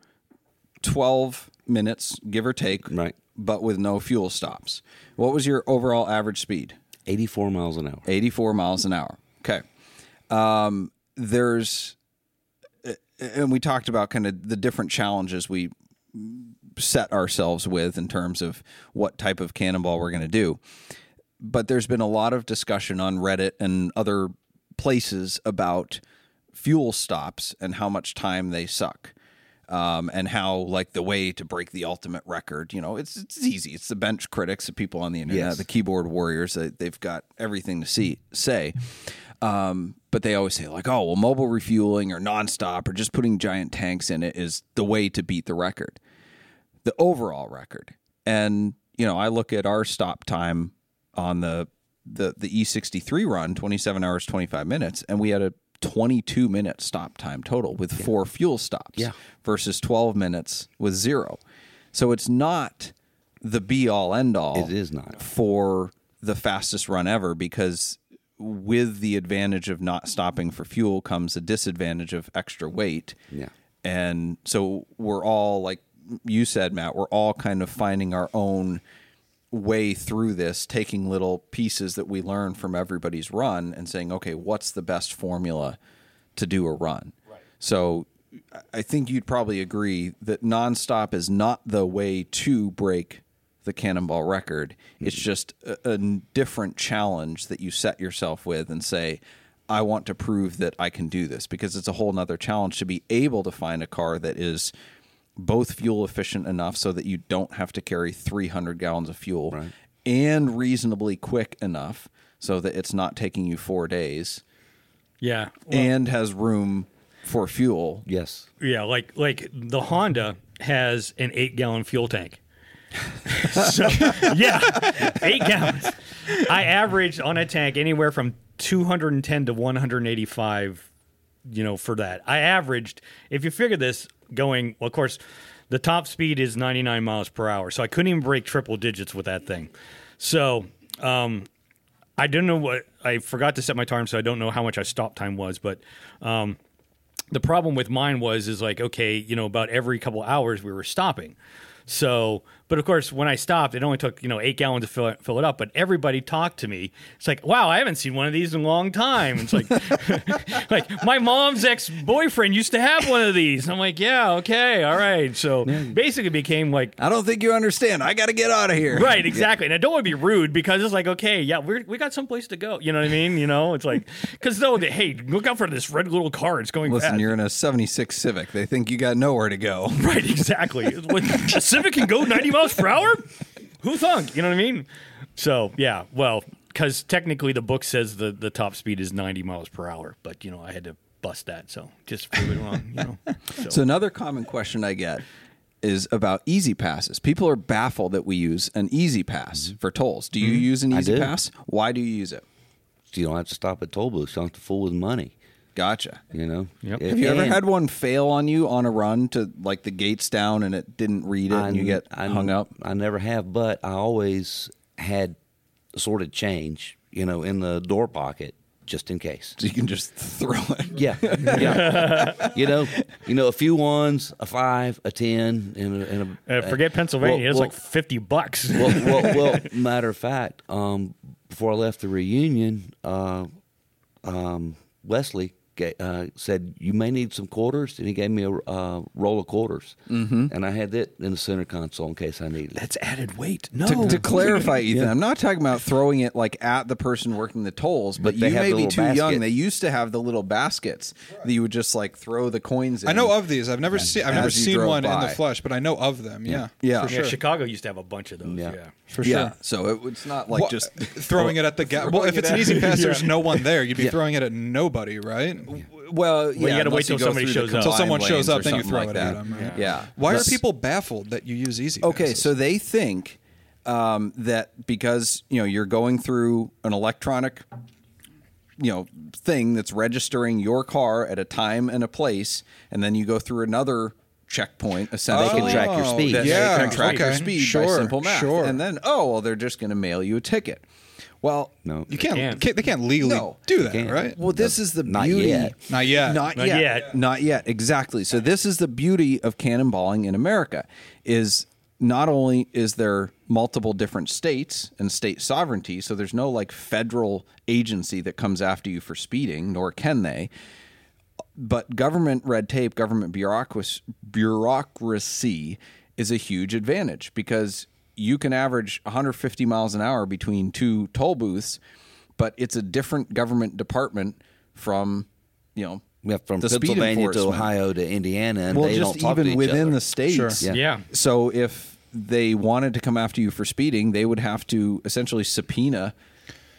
twelve minutes, give or take, Right. But with no fuel stops. What was your overall average speed? 84 miles an hour. 84 miles an hour. Okay. Um, there's, and we talked about kind of the different challenges we set ourselves with in terms of what type of cannonball we're going to do. But there's been a lot of discussion on Reddit and other places about fuel stops and how much time they suck. Um, and how like the way to break the ultimate record, you know, it's it's easy. It's the bench critics, the people on the internet, Yes. the keyboard warriors. They, they've got everything to see say, um, but they always say like, oh, well, mobile refueling or nonstop or just putting giant tanks in it is the way to beat the record, the overall record. And you know, I look at our stop time on the the the E63 run, 27 hours 25 minutes, and we had a 22 minute stop time total with four fuel stops Yeah. versus 12 minutes with zero. So it's not the be all end all It is not. for the fastest run ever because with the advantage of not stopping for fuel comes a disadvantage of extra weight. Yeah. And so we're all like you said, Matt, we're all kind of finding our own way through this, taking little pieces that we learn from everybody's run and saying, okay, what's the best formula to do a run? Right. So I think you'd probably agree that nonstop is not the way to break the cannonball record. Mm-hmm. It's just a, a different challenge that you set yourself with and say, I want to prove that I can do this because it's a whole nother challenge to be able to find a car that is both fuel efficient enough so that you don't have to carry 300 gallons of fuel Right. and reasonably quick enough so that it's not taking you four days Yeah. and has room for fuel. Yes. Yeah, like like the Honda has an eight gallon fuel tank. so yeah, eight gallons. I averaged on a tank anywhere from 210 to 185. You know, for that, I averaged. If you figure this, going well, of course, the top speed is 99 miles per hour, so I couldn't even break triple digits with that thing. So um, I don't know what I forgot to set my time, so I don't know how much I stop time was, but. Um, the problem with mine was is like okay you know about every couple hours we were stopping so but of course when i stopped it only took you know eight gallons to fill it, fill it up but everybody talked to me it's like wow i haven't seen one of these in a long time it's like like my mom's ex-boyfriend used to have one of these i'm like yeah okay all right so basically became like I don't think you understand. I got to get out of here. Right, exactly. And I don't want to be rude because it's like, okay, yeah, we're, we got someplace to go. You know what I mean? You know, it's like, because though, they, hey, look out for this red little car. It's going Listen, fast. you're in a 76 Civic. They think you got nowhere to go. Right, exactly. A Civic can go 90 miles per hour? Who thunk? You know what I mean? So, yeah, well, because technically the book says the, the top speed is 90 miles per hour, but, you know, I had to bust that. So just prove it wrong, you know? So, So another common question I get is about E-ZPasses. People are baffled that we use an E-ZPass mm-hmm. for tolls. Do you mm-hmm. use an E-ZPass? Why do you use it? You don't have to stop at toll booths. You don't have to fool with money. Gotcha. You know. Yep. Have you ever had one fail on you on a run to like the gates down and it didn't read it and you get I- hung up? I never have, but I always had assorted change. You know, in the door pocket just in case. So you can just throw it. Yeah, yeah. you know, you know, a few ones, a five, a ten, and a, and a uh, forget Pennsylvania. well, it's well, like 50 bucks. well, well, well, matter of fact, um, before I left the reunion, uh, um, Wesley ga- uh, said, "You may need some quarters," and he gave me a uh, roll of quarters, mm-hmm. and I had that in the center console in case I needed it. That's added weight. No. To, to clarify, Ethan, I'm not talking about throwing it like at the person working the tolls, but, But they you have may be little too young. They used to have the little baskets that you would just like throw the coins in. I know of these. I've never seen. I've never As you seen drove one in the flesh, but I know of them. Yeah, Yeah. for yeah, sure. Chicago used to have a bunch of those. Yeah. Yeah. for yeah, sure. so it, it's not like Wha- just throwing it at the guy. Well, if it's an easy pass, there's no one there. You'd be throwing it at nobody, right? Well, yeah, you gotta wait till somebody shows up. Until someone shows up, then you throw like it that. at them. Right? Yeah. Why are people baffled that you use easy? Okay, passes? so they think um, that because you know you're going through an electronic, you know, thing that's registering your car at a time and a place, and then you go through another checkpoint. Essentially, can track your Oh, speed. Yeah, they can track your speed sure, by simple math, sure. and then oh well, they're just going to mail you a ticket. Well, No, you can't, can't. can't- They can't legally No. do that, can't. right? Well, this is the Not beauty. yet. Not yet. Not, Not yet. yet. Not yet. Exactly. So this is the beauty of cannonballing in America is not only is there multiple different states and state sovereignty, so there's no like federal agency that comes after you for speeding, nor can they. But government red tape, government bureaucracy, bureaucracy is a huge advantage because you can average 150 miles an hour between two toll booths, but it's a different government department from, you know, yeah, from the speed Pennsylvania to. Ohio to Indiana, and Well, they just don't talk to even each within other. the states. Sure. Yeah. Yeah. So if they wanted to come after you for speeding, they would have to essentially subpoena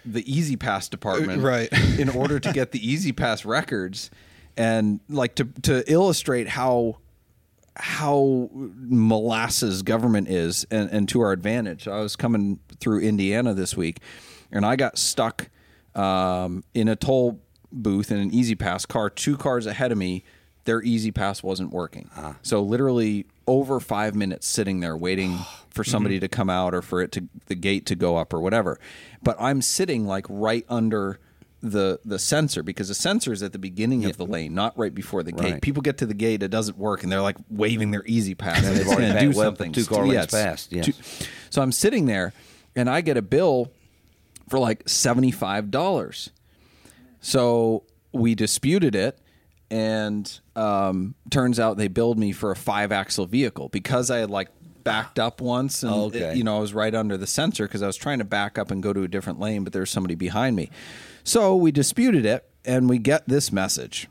the E-ZPass department, Uh, right. in order to get the E-ZPass records, and like to to illustrate how how molasses government is and, and to our advantage. I was coming through Indiana this week and I got stuck um, in a toll booth in an E-ZPass car, two cars ahead of me. Their E-ZPass wasn't working. So literally over five minutes sitting there waiting for somebody to come out or for it to the gate to go up or whatever. But I'm sitting like right under the the sensor because the sensor is at the beginning of the lane, not right before the gate. People get to the gate, it doesn't work, and they're like waving their E-ZPass. and they've it's already going to do something. two car Yeah, past, yes. so I'm sitting there, and I get a bill for like seventy five dollars. So we disputed it, and um, turns out they billed me for a five axle vehicle because I had like backed up once, and Okay. you know I was right under the sensor because I was trying to back up and go to a different lane, but there was somebody behind me. So we disputed it, and we get this message.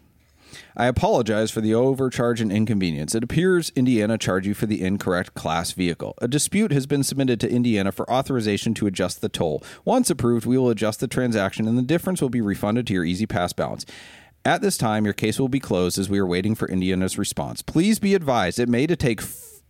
I apologize for the overcharge and inconvenience. It appears Indiana charged you for the incorrect class vehicle. A dispute has been submitted to Indiana for authorization to adjust the toll. Once approved, we will adjust the transaction and the difference will be refunded to your E-ZPass balance. At this time, your case will be closed as we are waiting for Indiana's response. Please be advised it may take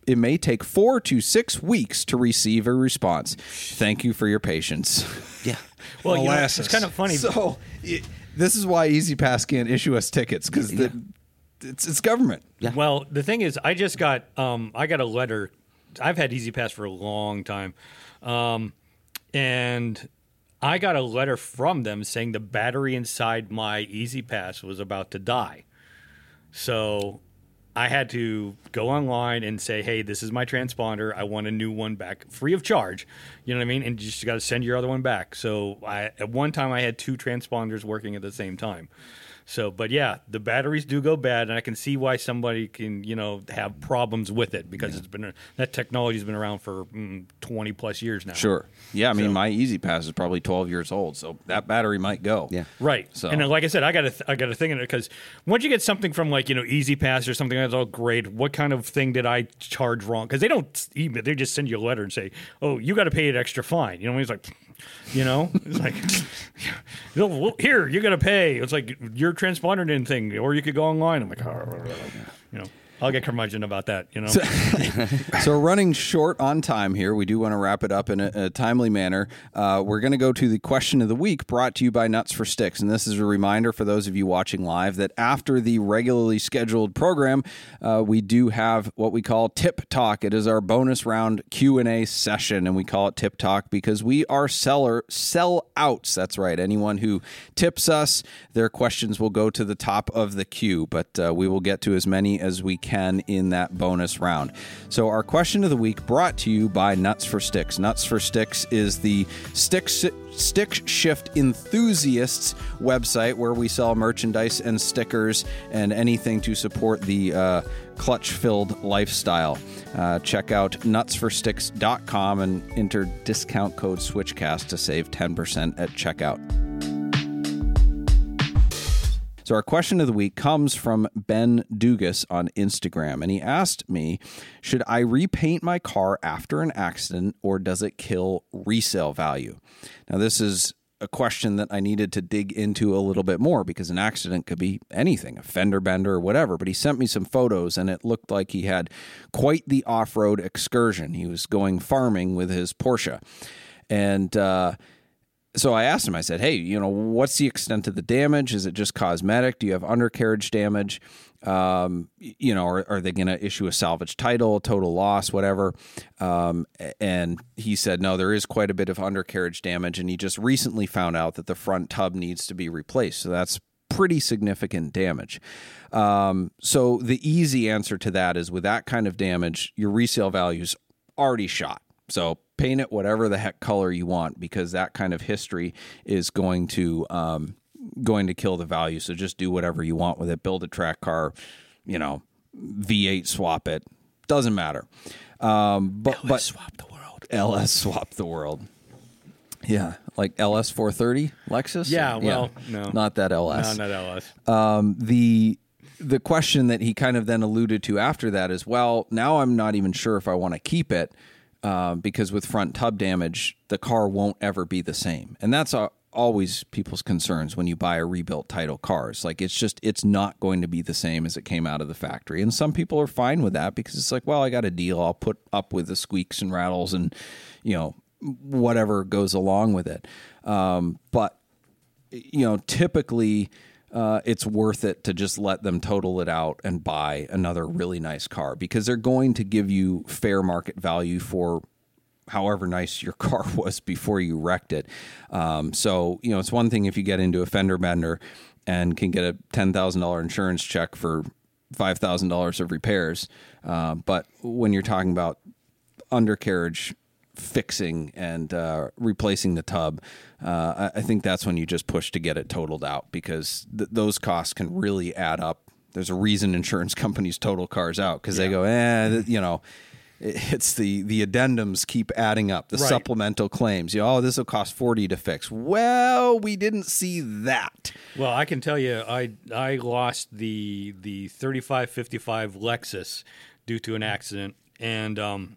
it may take four to six weeks to receive a response. Thank you for your patience. Yeah. Well, you know, it's kind of funny. So it, this is why E-ZPass can't issue us tickets because it's it's government. Yeah. Well, the thing is, I just got um, I got a letter. I've had E-ZPass for a long time, um, and I got a letter from them saying the battery inside my E-ZPass was about to die. So I had to go online and say, "Hey, this is my transponder. I want a new one back, free of charge." You know what I mean? And you just got to send your other one back. So I, at one time, I had two transponders working at the same time. So, but yeah, the batteries do go bad, and I can see why somebody can, you know, have problems with it because it's been that technology's been around for mm, twenty plus years now. Sure. Yeah, I mean So- my E-ZPass is probably 12 years old, so that battery might go. Yeah. Right. So- and uh, like I said, I got to th- I got to think of it because once you get something from like you know E-ZPass or something that's all great, what kind of thing did I charge wrong? Because they don't even they just send you a letter and say, oh, you got to pay an extra fine. You know, he's like, you know, it's like, here you got to pay. It's like your transponder didn't thing, or you could go online. I'm like, oh, you know, I'll get curmudgeon about that. You know. So we're running short on time here. We do want to wrap it up in a, a timely manner. Uh, we're going to go to the question of the week brought to you by Nuts for Sticks. And this is a reminder for those of you watching live that after the regularly scheduled program, uh, we do have what we call Tip Talk. It is our bonus round Q&A session. And we call it Tip Talk because we are seller sell outs. That's right. Anyone who tips us, their questions will go to the top of the queue. But uh, we will get to as many as we can in that bonus round. So, our question of the week brought to you by Nuts for Sticks. Nuts for Sticks is the stick, stick shift enthusiasts website where we sell merchandise and stickers and anything to support the uh, clutch filled lifestyle. Uh, check out nutsforsticks.com and enter discount code SWITCHCAST to save 10% at checkout. So, our question of the week comes from Ben Dugas on Instagram, and he asked me, Should I repaint my car after an accident or does it kill resale value? Now, this is a question that I needed to dig into a little bit more because an accident could be anything, a fender bender or whatever. But he sent me some photos, and it looked like he had quite the off road excursion. He was going farming with his Porsche. And, uh, so I asked him, I said, hey, you know, what's the extent of the damage? Is it just cosmetic? Do you have undercarriage damage? Um, you know, are, are they going to issue a salvage title, total loss, whatever? Um, and he said, no, there is quite a bit of undercarriage damage. And he just recently found out that the front tub needs to be replaced. So that's pretty significant damage. Um, so the easy answer to that is with that kind of damage, your resale value's already shot. So paint it whatever the heck color you want because that kind of history is going to um, going to kill the value. So just do whatever you want with it. Build a track car, you know, V8 swap it. Doesn't matter. Um, but but swap the world. LS swap the world. Yeah, like LS 430 Lexus. Yeah, well, no. not that LS No, not LS. um, the the question that he kind of then alluded to after that is, well, now I'm not even sure if I want to keep it um, because with front tub damage, the car won't ever be the same, and that's uh, always people's concerns when you buy a rebuilt title cars. Like it's just it's not going to be the same as it came out of the factory, and some people are fine with that because it's like, well, I got a deal, I'll put up with the squeaks and rattles and you know whatever goes along with it, um, but you know, typically uh, it's worth it to just let them total it out and buy another really nice car because they're going to give you fair market value for however nice your car was before you wrecked it. Um, so, you know, it's one thing if you get into a fender bender and can get a $10,000 insurance check for $5,000 of repairs. Uh, but when you're talking about undercarriage fixing and uh, replacing the tub, uh, I, I think that's when you just push to get it totaled out because th- those costs can really add up. There's a reason insurance companies total cars out because they go, eh, you know, it- it's the the addendums keep adding up, the Right. supplemental claims. You know, oh, this will cost forty to fix. Well, we didn't see that. Well, I can tell you, I I lost the the thirty five fifty five Lexus due to an accident, and um,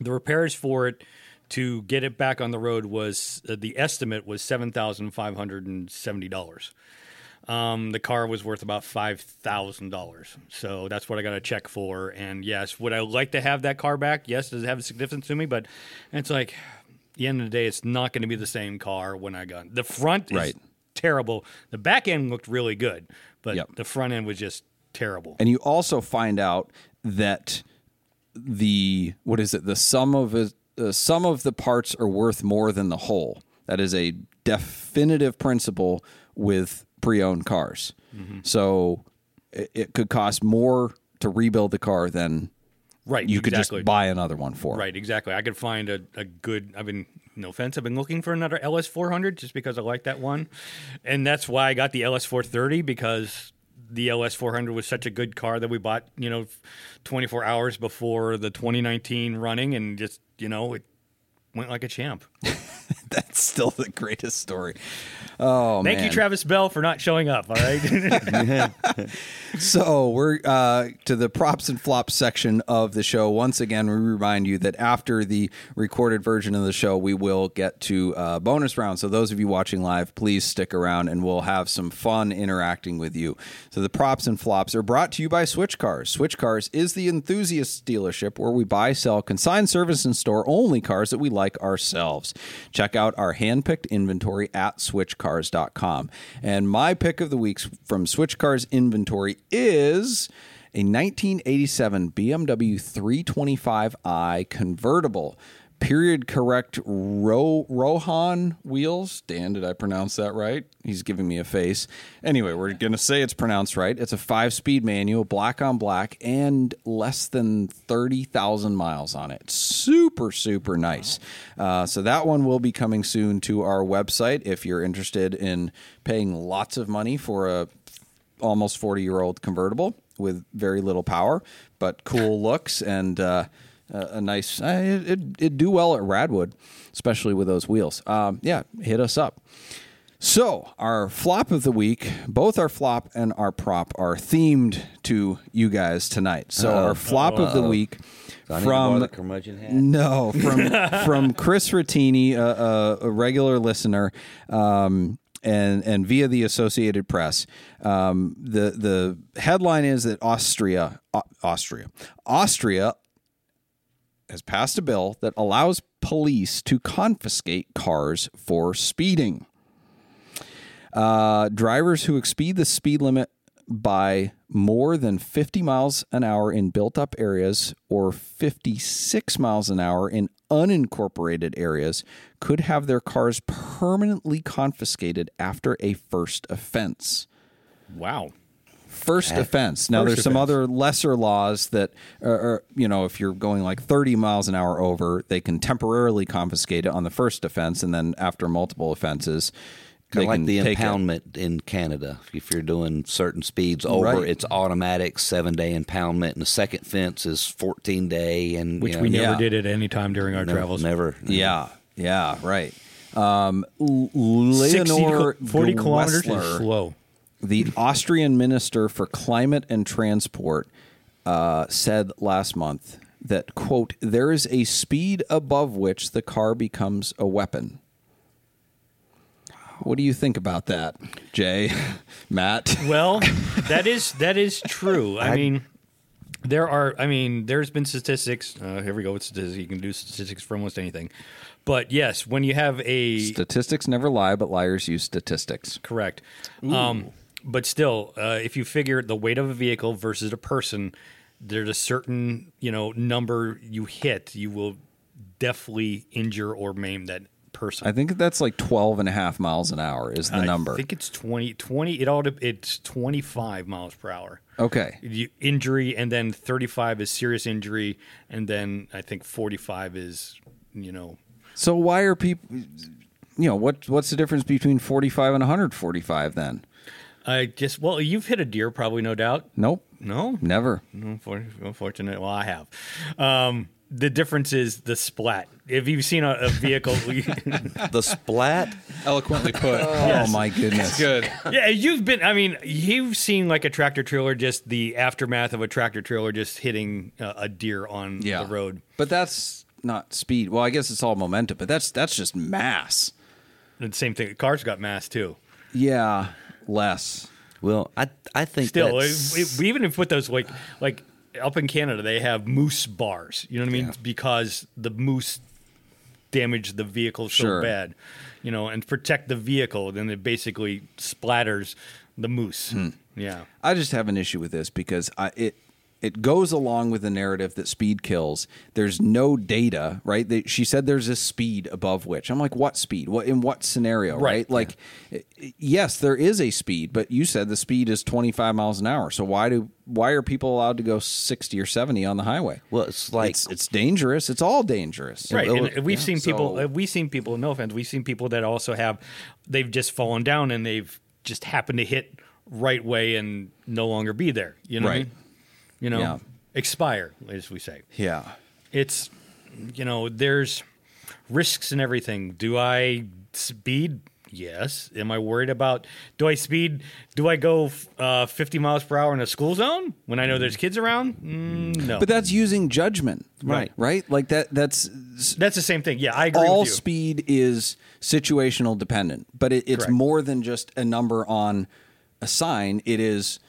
the repairs for it to get it back on the road was uh, the estimate was seven thousand five hundred and seventy dollars. Um, the car was worth about five thousand dollars, so that's what I got a check for. And yes, would I like to have that car back? Yes, does it have a significance to me? But it's like, at the end of the day, it's not going to be the same car when I got the front. Is Right. terrible. The back end looked really good, but Yep. the front end was just terrible. and you also find out that the what is it the sum of it the sum of the parts are worth more than the whole that is a definitive principle with pre-owned cars mm-hmm. so it, it could cost more to rebuild the car than right, you could exactly. just buy another one for Right, exactly. I could find a, a good. I've been no offense. I've been looking for another LS 400 just because I like that one, and that's why I got the LS 430 because the LS 400 was such a good car that we bought. You know, 24 hours before the 2019 running, and just you know it went like a champ. that's still the greatest story oh Thank you. Travis Bell, for not showing up. All right. So we're uh, to the props and flops section of the show. Once again, we remind you that after the recorded version of the show, we will get to uh, bonus round. So those of you watching live, please stick around, and we'll have some fun interacting with you. So the props and flops are brought to you by Switch Cars. Switch Cars is the enthusiast dealership where we buy, sell, consign, service, and store only cars that we like ourselves. Check out our handpicked inventory at switchcars.com. And my pick of the week from Switch Cars inventory is a 1987 BMW 325i convertible. Period correct Ro- Rohan wheels. Dan, did I pronounce that right? He's giving me a face. Anyway, we're going to say it's pronounced right. It's a five speed manual, black on black, and less than 30,000 miles on it. Super, super nice. Uh, so that one will be coming soon to our website if you're interested in paying lots of money for a almost 40 year old convertible with very little power, but cool looks and uh, a a nice. Uh, it, it, do well at Radwood, especially with those wheels. Um, yeah, hit us up. So, our flop of the week, both our flop and our prop are themed to you guys tonight. So, our flop of the week So I need to borrow from the curmudgeon hat. no, from from Chris Rattini, a, a, a regular listener, um, and and via the Associated Press. Um, the the headline is that Austria, Austria, Austria has passed a bill that allows police to confiscate cars for speeding. Uh, drivers who exceed the speed limit by more than 50 miles an hour in built up areas or 56 miles an hour in unincorporated areas could have their cars permanently confiscated after a first offense. wow. First offense. Now, First there's some other lesser laws that, are, are, you know, if you're going like 30 miles an hour over, they can temporarily confiscate it on the first offense, and then after multiple offenses, Kind they of like can the take it. impoundment in Canada. If you're doing certain speeds over, Right. it's automatic seven day impoundment, and the second fence is 14 day. And Which you know, we never Yeah. did at any time during our never, travels. Never. Yeah, yeah, right. Um, L- 60 Leonore kil- 40 kilometers is Gewessler, slow. The Austrian Minister for Climate and Transport, uh, said last month that quote there is a speed above which the car becomes a weapon. What do you think about that, Jay, Matt? Well, that is that is true. I, mean, there are. I mean, there's been statistics. Uh, here we go with statistics. You can do statistics for almost anything. But yes, when you have a Statistics never lie, but liars use statistics. correct, um, but still, uh, if you figure the weight of a vehicle versus a person, there's a certain you know number you hit, you will definitely injure or maim that person. I think that's like 12 and a half miles an hour is the number. I think it's 20, 20 it all de- it's 25 miles per hour. okay. You, injury and then 35 is serious injury and then I think 45 is, you know, So why are people? You know what? What's the difference between forty-five and one hundred forty-five? Then I just well, you've hit a deer probably no doubt. nope, No? never. Unfor- Unfortunate. Well, I have. Um, the difference is the splat. If you've seen a, a vehicle, The splat. Eloquently put. Oh my goodness! Good. yeah, you've been. I mean, you've seen like a tractor trailer, just the aftermath of a tractor trailer just hitting uh, a deer on Yeah, the road. but that's not speed. Well, I guess it's all momentum, but that's that's just mass. And the same thing. Cars got mass too. Yeah, less. Well, I I think Still, that's, it- it- even if with those like like up in Canada, they have moose bars. You know what I mean? Yeah. Because the moose damage the vehicle so Sure. bad, you know, and protect the vehicle. Then it basically splatters the moose. Hmm. Yeah. I just have an issue with this because I, it it goes along with the narrative that speed kills. There's no data, right? They, she said there's a speed above which. I'm like, what speed? What in what scenario? Right? Right, Like, i- i- yes, there is a speed, but you said the speed is 25 miles an hour. So why do why are people allowed to go 60 or 70 on the highway? well, it's like it's it's dangerous. It's all dangerous. Right, well, and we've yeah, seen people. so- uh, We've seen people. No offense, we've seen people that also have. They've just fallen down and they've just happened to hit right way and no longer be there. You know, what I Right. mean? You know, Yeah. expire as we say. Yeah. It's you know, there's risks and everything. Do I speed? Yes. Am I worried about? Do I speed? Do I go uh, 50 miles per hour in a school zone when I know there's kids around? Mm, no. But that's using judgment, Right. Right? Like that. That's that's the same thing. Yeah, I agree all with you. speed is situational dependent, but it, it's Correct. more than just a number on a sign. It is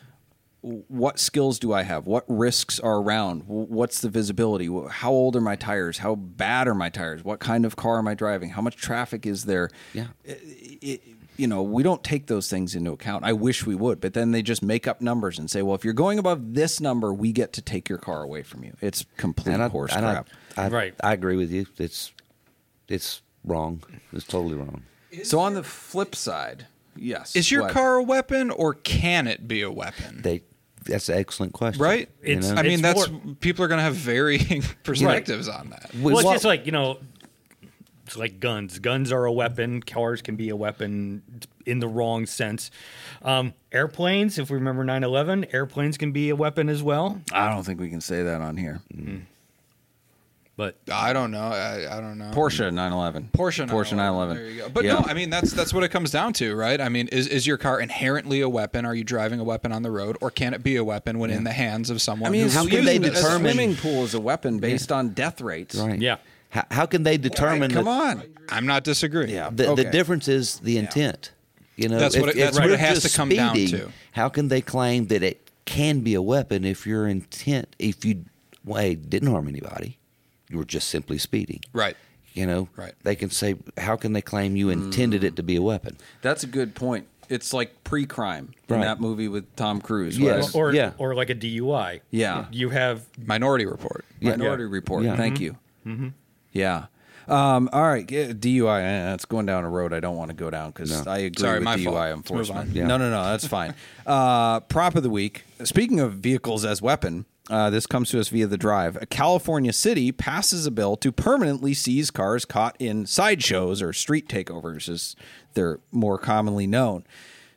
what skills do I have? What risks are around? What's the visibility? How old are my tires? How bad are my tires? What kind of car am I driving? How much traffic is there? Yeah. it, you know, we don't take those things into account. I wish we would, but then they just make up numbers and say, well, if you're going above this number, we get to take your car away from you. It's complete and I, horse and crap. I, Right. I agree with you. It's it's wrong. It's totally wrong. so on the flip side, yes. Is your what? car a weapon or can it be a weapon? They that's an excellent question. Right? You know? I mean, It's that's more- people are going to have varying perspectives on that. We- Well, it's what- just like you know, it's like guns. Guns are a weapon. Cars can be a weapon in the wrong sense. Um, airplanes, if we remember 9/11, airplanes can be a weapon as well. I don't think we can say that on here. But I don't know. I, I don't know. Porsche 911. Porsche 911. Porsche 911. There you go. But Yeah. no, I mean that's that's what it comes down to, right? I mean, is is your car inherently a weapon? Are you driving a weapon on the road, or can it be a weapon when in the hands of someone? I mean, who's how can they using it? a determine- swimming pool is a weapon based on death rates? right. Yeah. How, how can they determine? Come the, on. I'm not disagreeing. Yeah. The, Okay. the difference is the intent. You know, That's if, what it- if that's what it has just to come down to. How can they claim that it can be a weapon if your intent, if you, well, hey, didn't harm anybody, you were just simply speeding. Right. You know, Right. They can say, how can they claim you intended it to be a weapon? That's a good point. It's like pre-crime in that movie with Tom Cruise. Yes. where- Or Yeah. or like a DUI. Yeah. You have Minority Report. Yeah. Minority Report. Yeah. Thank you. Yeah. Um, all right, yeah, DUI. eh, That's going down a road I don't want to go down because No. I agree Sorry, with my DUI fault. Enforcement. Yeah. No, no, no, that's fine. Uh, prop of the week. Speaking of vehicles as weapon, uh, this comes to us via the drive. A California city passes a bill to permanently seize cars caught in sideshows or street takeovers, as they're more commonly known.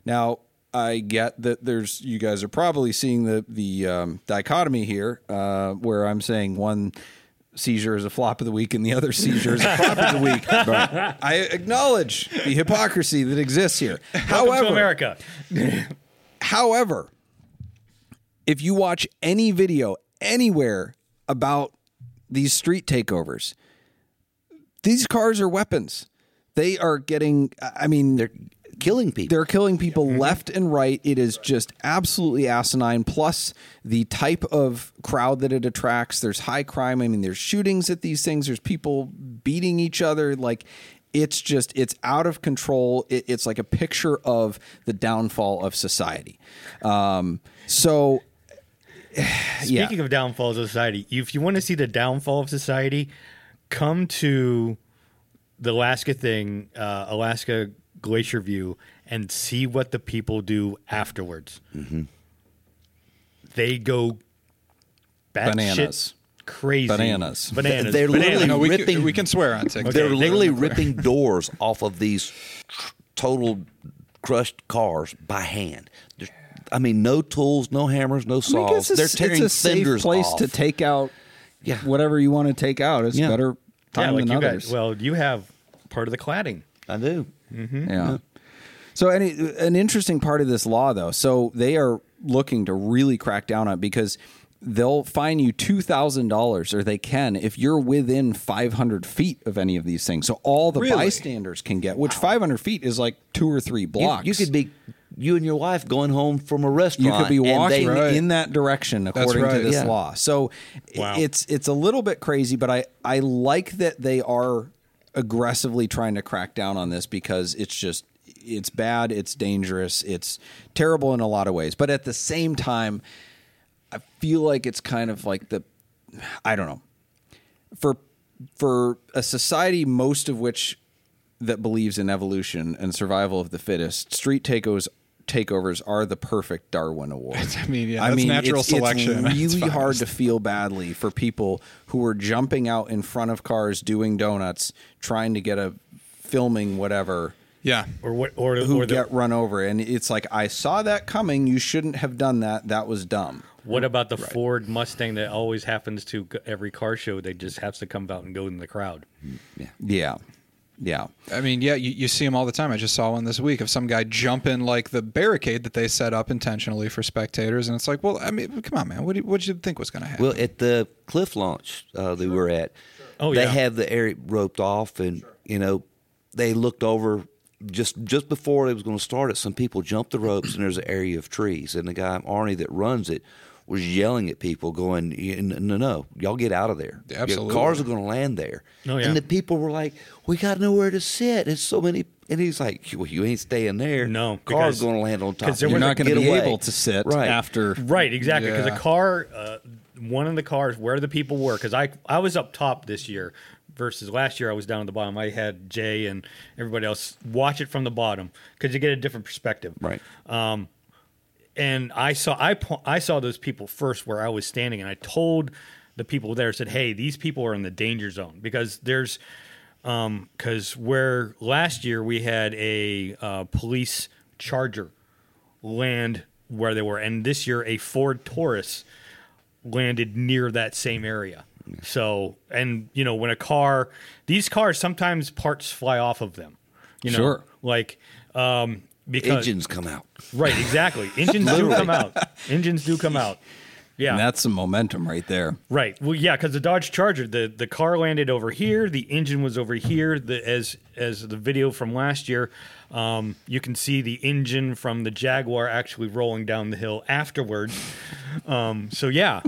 Now, I get that there's you guys are probably seeing the the um, dichotomy here, uh, where I'm saying one seizure is a flop of the week and the other seizure is a flop of the week. But I acknowledge the hypocrisy that exists here. Welcome However, to America. However, if you watch any video anywhere about these street takeovers, these cars are weapons. They are getting, I mean, They're killing people. they're killing people left and right. It is just absolutely asinine. Plus, the type of crowd that it attracts. There's high crime. I mean, there's shootings at these things. There's people beating each other. Like, it's just, it's out of control. It, it's like a picture of the downfall of society. Um, so, yeah. Speaking of downfalls of society, if you want to see the downfall of society, come to the Alaska thing, uh, Alaska Glacier View, and see what the people do afterwards. They go batshit Bananas. crazy, Bananas. bananas. They're bananas. literally No, we ripping- can, we can swear on TikTok. They're literally they- ripping doors off of these total crushed cars by hand. There's, I mean, no tools, no hammers, no I mean, I saws. it's, They're it's tearing a safe place off. to take out Yeah. whatever you want to take out. It's Yeah. better yeah, time like than you others. guys. Well, you have part of the cladding. I do. Mm-hmm. Yeah. So any an interesting part of this law though. So they are looking to really crack down on it because they'll fine you two thousand dollars, or they can if you're within five hundred feet of any of these things. So all the Really? bystanders can get, which five hundred feet is like two or three You, blocks. you could be you and your wife going home from a restaurant. you could be walking they- Right. in that direction according to this Yeah. law. So Wow. it's it's a little bit crazy, but I I like that they are aggressively trying to crack down on this because it's just it's bad, it's dangerous, it's terrible in a lot of ways. But at the same time, I feel like it's kind of like the I don't know. For for a society most of which that believes in evolution and survival of the fittest, street takeovers takeovers are the perfect Darwin award. I mean, yeah, that's natural it's, selection. It's It's really hard to feel badly for people who are jumping out in front of cars doing donuts, trying to get a filming whatever Yeah. or what or, who or the, get run over and it's like I saw that coming you shouldn't have done that that was dumb what about the Ford Mustang that always happens to every car show? They just has to come out and go in the crowd. yeah yeah I mean, yeah, you, you see them all the time. I just saw one this week of some guy jumping like the barricade that they set up intentionally for spectators, and it's like, well, I mean, come on, man, what do you, what did you think was going to happen? Well, at the cliff launch uh, that we were at, Oh, they yeah. had the area roped off, and you know, they looked over just just before it was going to start it. Some people jumped the ropes, and there's an area of trees, and the guy Arnie that runs it was yelling at people, going, "Y- "No, no, y'all get out of there. Yeah, Your cars are going to land there." Oh, yeah. And the people were like, "We got nowhere to sit. It's so many." And he's like, "Well, you ain't staying there. No, cars because- going to land on top. there you're was a not going to be away. able to sit Right. after Right, exactly. Because Yeah. a car, uh, one of the cars where the people were, because I I was up top this year versus last year I was down at the bottom. I had Jay and everybody else watch it from the bottom because you get a different perspective. Right. And I saw I I saw those people first where I was standing, and I told the people there said, "Hey, these people are in the danger zone because there's because where last year we had a uh, police charger land where they were, and this year a Ford Taurus landed near that same area. So, and you know, when a car, these cars sometimes parts fly off of them. You know, Sure. like um, because Engines come out. Right, exactly. Engines do come out. Engines do come out. Yeah, and that's some momentum right there right. Well, yeah, because the Dodge Charger, the the car landed over here, the engine was over here. The as as the video from last year, um, you can see the engine from the Jaguar actually rolling down the hill afterwards. Um, so yeah,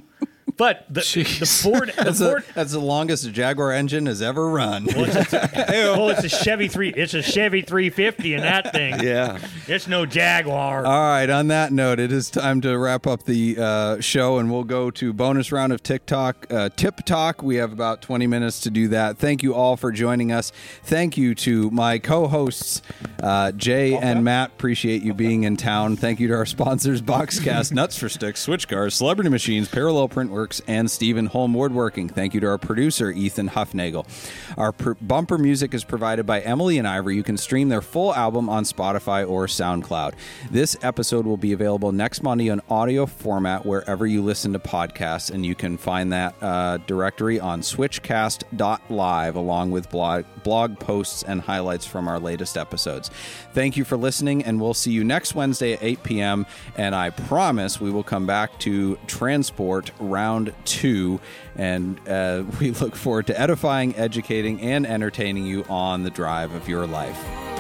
but the, the Ford, the that's, that's the longest a Jaguar engine has ever run well, it's a, well, it's a Chevy three, it's a Chevy 350 in that thing. Yeah. It's no Jaguar. All right. On that note, it is time to wrap up the uh, show, and we'll go to bonus round of TikTok uh, tip talk. We have about twenty minutes to do that. Thank you all for joining us. Thank you to my co-hosts uh, Jay and Matt. Appreciate you being in town. Thank you to our sponsors: Boxcast, Nuts for Sticks, Switch Cars, Celebrity Machines, Parallel Printworks, and Stephen Hulme Woodworking. Thank you to our producer Ethan Huffnagel. Our bumper music is provided by Emily and Ivory. You can stream their full album on Spotify or SoundCloud. This episode will be available next Monday on audio format wherever you listen to podcasts, and you can find that uh, directory on switchcast.live along with blog, blog posts and highlights from our latest episodes. Thank you for listening, and we'll see you next Wednesday at 8 p.m. And I promise we will come back to Transport Round 2, and uh, we look forward to edifying, educating, and entertaining you on the drive of your life.